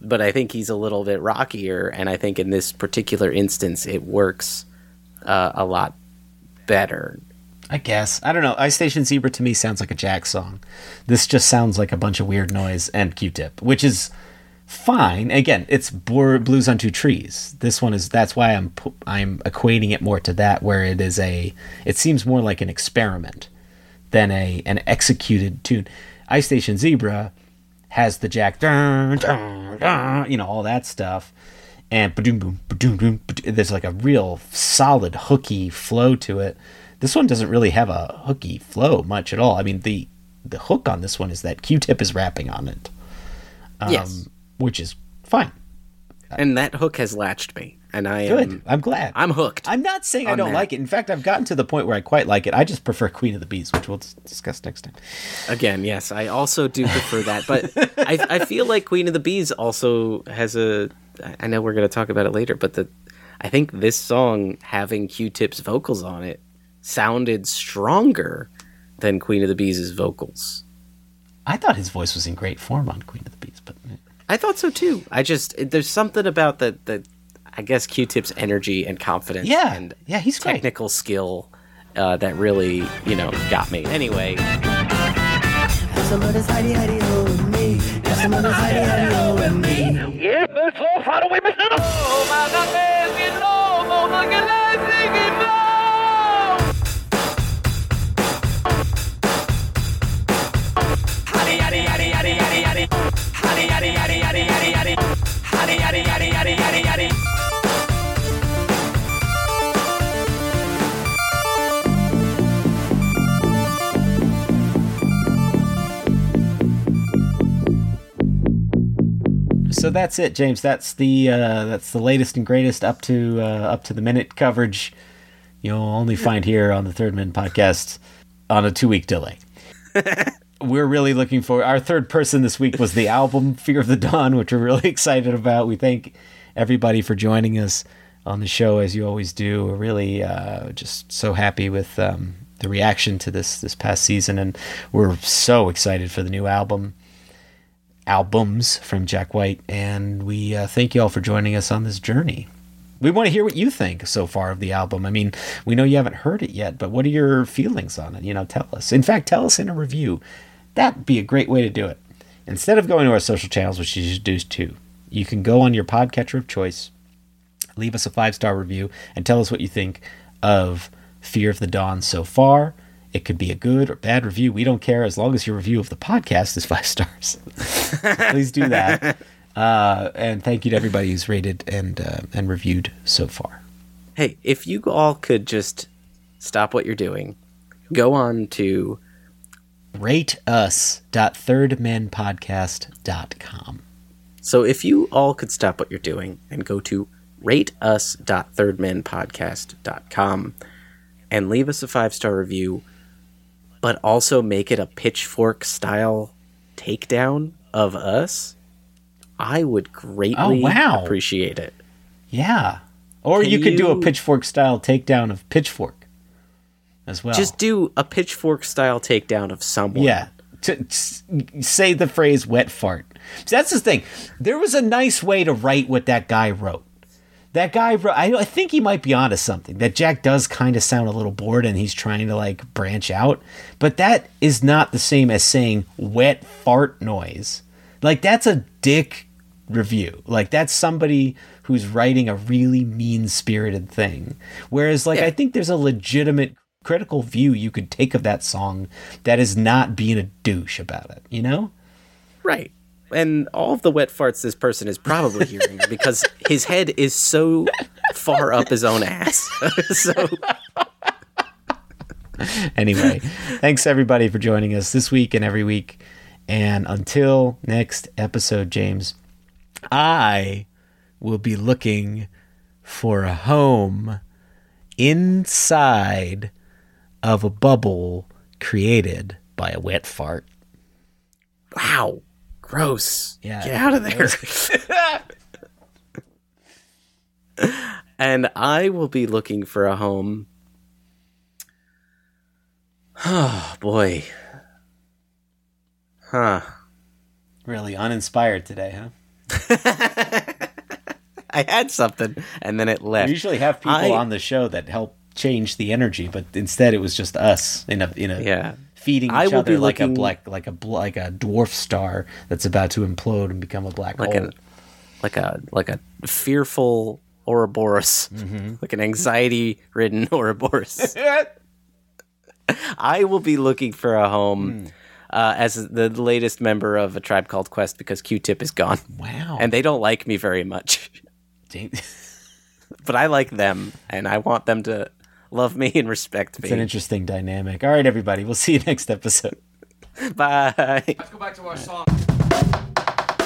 but I think he's a little bit rockier, and I think in this particular instance it works uh, a lot better. I guess. I don't know. Ice Station Zebra to me sounds like a Jack song. This just sounds like a bunch of weird noise and Q-Tip, which is fine. Again, it's Blues on Two Trees. This one is that's why I'm I'm equating it more to that, where it is a. It seems more like an experiment than a an executed tune. Ice Station Zebra has the jack, dun, dun, dun, you know, all that stuff, and ba-doom, ba-doom, ba-doom. there's like a real solid hooky flow to it. This one doesn't really have a hooky flow much at all. I mean, the the hook on this one is that Q-Tip is rapping on it, um, Yes. which is fine. and that hook has latched me, and I Good. am I'm glad. I'm hooked. I'm not saying I don't that. like it. In fact, I've gotten to the point where I quite like it. I just prefer Queen of the Bees, which we'll discuss next time. Again, yes, I also do prefer that, but I, I feel like Queen of the Bees also has a. I know we're going to talk about it later, but the I think this song having Q-Tip's vocals on it sounded stronger than Queen of the Bees' vocals. I thought his voice was in great form on Queen of the Bees, but I thought so too. I just there's something about the that I guess Q-Tip's energy and confidence Yeah, and yeah, he's great. technical skill uh, that really you know got me. Anyway, Somebody's hidey hidey ho with me. Somebody's so that's it, James. That's the uh, that's the latest and greatest up to uh, up to the minute coverage you'll only find here on the Third Man podcast on a two week delay. we're really looking for our third person this week was the album Fear of the Dawn, which we're really excited about. We thank everybody for joining us on the show as you always do. We're really uh, just so happy with um, the reaction to this this past season, and we're so excited for the new album albums from Jack White, and we uh, thank you all for joining us on this journey. We want to hear what you think so far of the album. I mean, we know you haven't heard it yet, but what are your feelings on it? You know, tell us. In fact, tell us in a review. That'd be a great way to do it. Instead of going to our social channels, which you should do too, you can go on your podcatcher of choice, leave us a five star review, and tell us what you think of Fear of the Dawn so far. It could be a good or bad review. We don't care as long as your review of the podcast is five stars. Please do that. Uh, and thank you to everybody who's rated and uh, and reviewed so far. hey, if you all could just stop what you're doing, go on to Rate us.thirdmenpodcast.com. So if you all could stop what you're doing and go to rateus.thirdmenpodcast.com and leave us a five star review, but also make it a pitchfork style takedown of us, I would greatly Oh, wow. appreciate it. Yeah. Or Can you could do a pitchfork style takedown of Pitchfork as well. Just do a pitchfork style takedown of someone. Yeah. To, to say the phrase wet fart. So that's the thing. There was a nice way to write what that guy wrote. That guy I, I think he might be onto something. That Jack does kind of sound a little bored and he's trying to like branch out. But that is not the same as saying wet fart noise. Like that's a dick review. Like that's somebody who's writing a really mean spirited thing. Whereas like I think there's a legitimate critical view you could take of that song that is not being a douche about it, you know? Right. And all of the wet farts this person is probably hearing because his head is so far up his own ass. so Anyway, thanks everybody for joining us this week and every week. And until next episode, James, I will be looking for a home inside of a bubble created by a wet fart. wow, gross. Yeah. Get out of there. and I will be looking for a home. Oh boy. Huh. Really uninspired today, huh? I had something and then it left. We usually have people I- on the show that help change the energy, but instead it was just us in a in a Yeah. Feeding I each will other be like a looking- black, like a bl- like a dwarf star that's about to implode and become a black like hole. an like a like a fearful Ouroboros, like an anxiety ridden Ouroboros. I will be looking for a home uh, as the latest member of a tribe called Quest because Q-Tip is gone. Wow. and they don't like me very much, but I like them, and I want them to love me and respect me. it's an interesting dynamic. All right, everybody. We'll see you next episode. Bye. Let's go back to our song.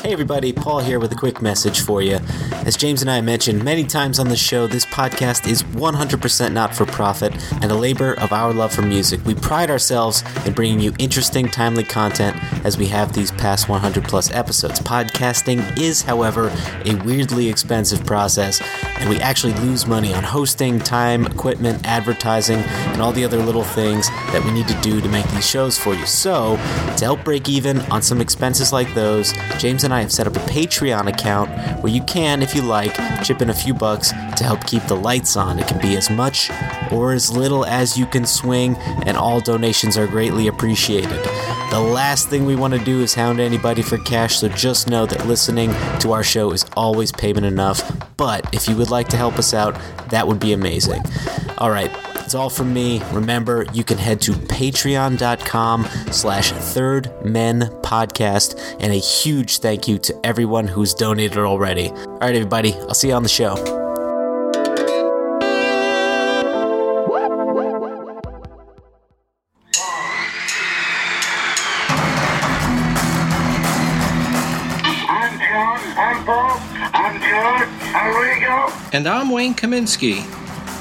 Hey everybody, Paul here with a quick message for you. As James and I mentioned many times on the show, this podcast is 100% not for profit and a labor of our love for music. We pride ourselves in bringing you interesting, timely content as we have these past 100 plus episodes. Podcasting is, however, a weirdly expensive process, and we actually lose money on hosting, time, equipment, advertising, and all the other little things that we need to do to make these shows for you. So, to help break even on some expenses like those, James and I have set up a Patreon account where you can, if you like, chip in a few bucks to help keep the lights on. It can be as much or as little as you can swing, and all donations are greatly appreciated. The last thing we want to do is hound anybody for cash, so just know that listening to our show is always payment enough. But if you would like to help us out, that would be amazing. All right, that's all from me. Remember, you can head to patreon.com slash third men podcast and a huge thank you to everyone who's donated already. All right, everybody, I'll see you on the show. I'm John. I'm Paul. I'm George. I'm Ringo. And I'm Wayne Kaminsky.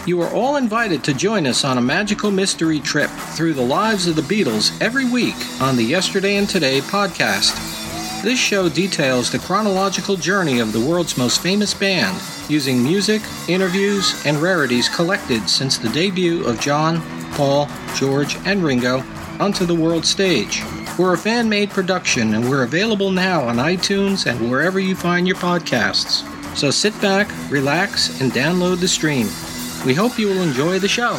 You are all invited to join us on a magical mystery trip through the lives of the Beatles every week on the Yesterday and Today podcast. This show details the chronological journey of the world's most famous band, using music, interviews, and rarities collected since the debut of John, Paul, George, and Ringo onto the world stage. We're a fan made production and we're available now on iTunes and wherever you find your podcasts. So sit back, relax, and download the stream. We hope you will enjoy the show.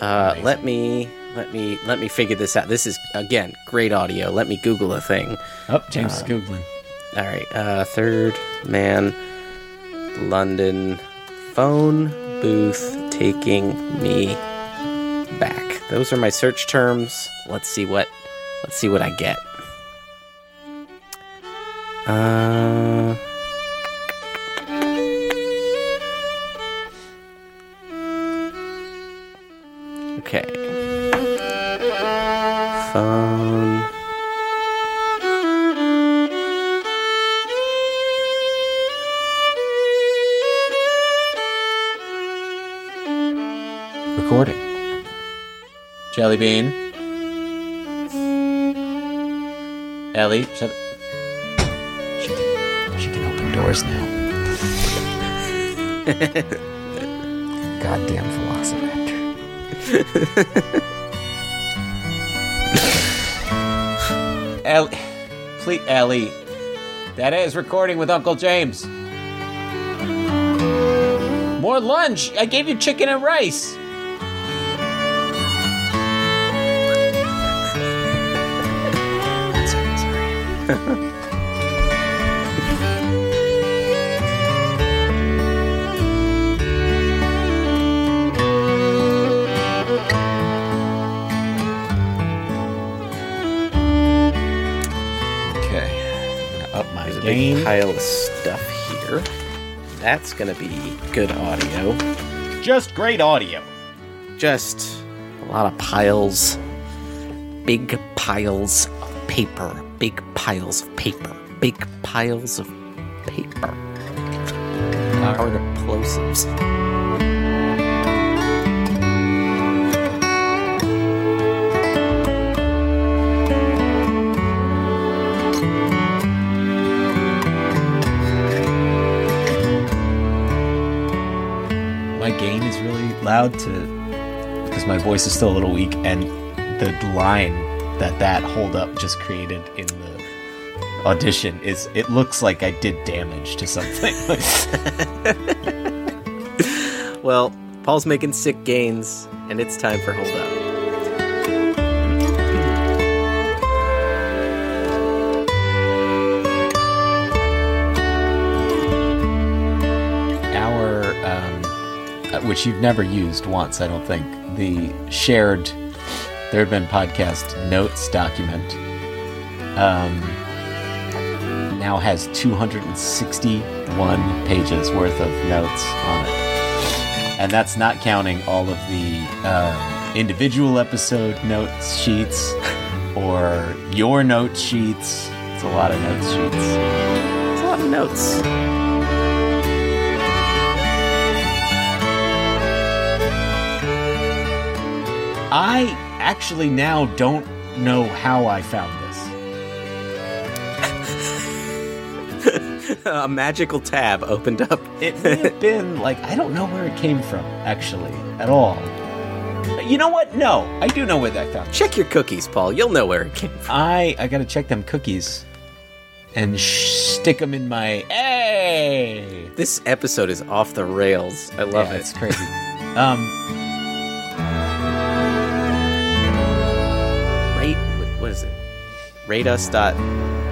Uh, let me let me let me figure this out. This is again great audio. Let me Google a thing. Oh, James is Uh, Googling. All right, uh, third man, London, phone booth taking me back. Those are my search terms. Let's see what let's see what I get. Uh, okay. Phone. Recording. Jelly Bean. Ellie, shut She can, she can open doors now. Goddamn velociraptor. Ellie, please, Ellie. That is recording with Uncle James. More lunch. I gave you chicken and rice. Big pile of stuff here. That's gonna be good audio. Just great audio. Just a lot of piles. Big piles of paper. Big piles of paper. Big piles of paper. Hard plosives. My gain is really loud to apologize. My voice is still a little weak, and the line that that hold up just created in the audition is it looks like I did damage to something. Well, Paul's making sick gains, and it's time for Hold Up. Our, um, uh, which you've never used once, I don't think, the shared there have been podcast notes document um, now has 261 pages worth of notes on it. And that's not counting all of the um, individual episode notes sheets or your note sheets. It's a lot of notes sheets. It's a lot of notes. I actually now don't know how I found this. a magical tab opened up. It may have been like I don't know where it came from actually at all. You know what? No, I do know where that found. it. Check your cookies, Paul. You'll know where it came from. I I gotta check them cookies and sh- stick them in my. Hey, This episode is off the rails. I love Yeah, it. It's crazy. um, Rate. what- What is it? Rate us. Dot.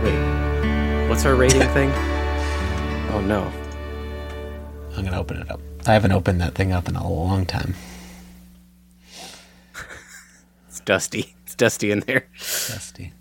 Wait. What's our rating thing? Oh no. I'm gonna open it up. I haven't opened that thing up in a long time. It's dusty. It's dusty in there. Dusty.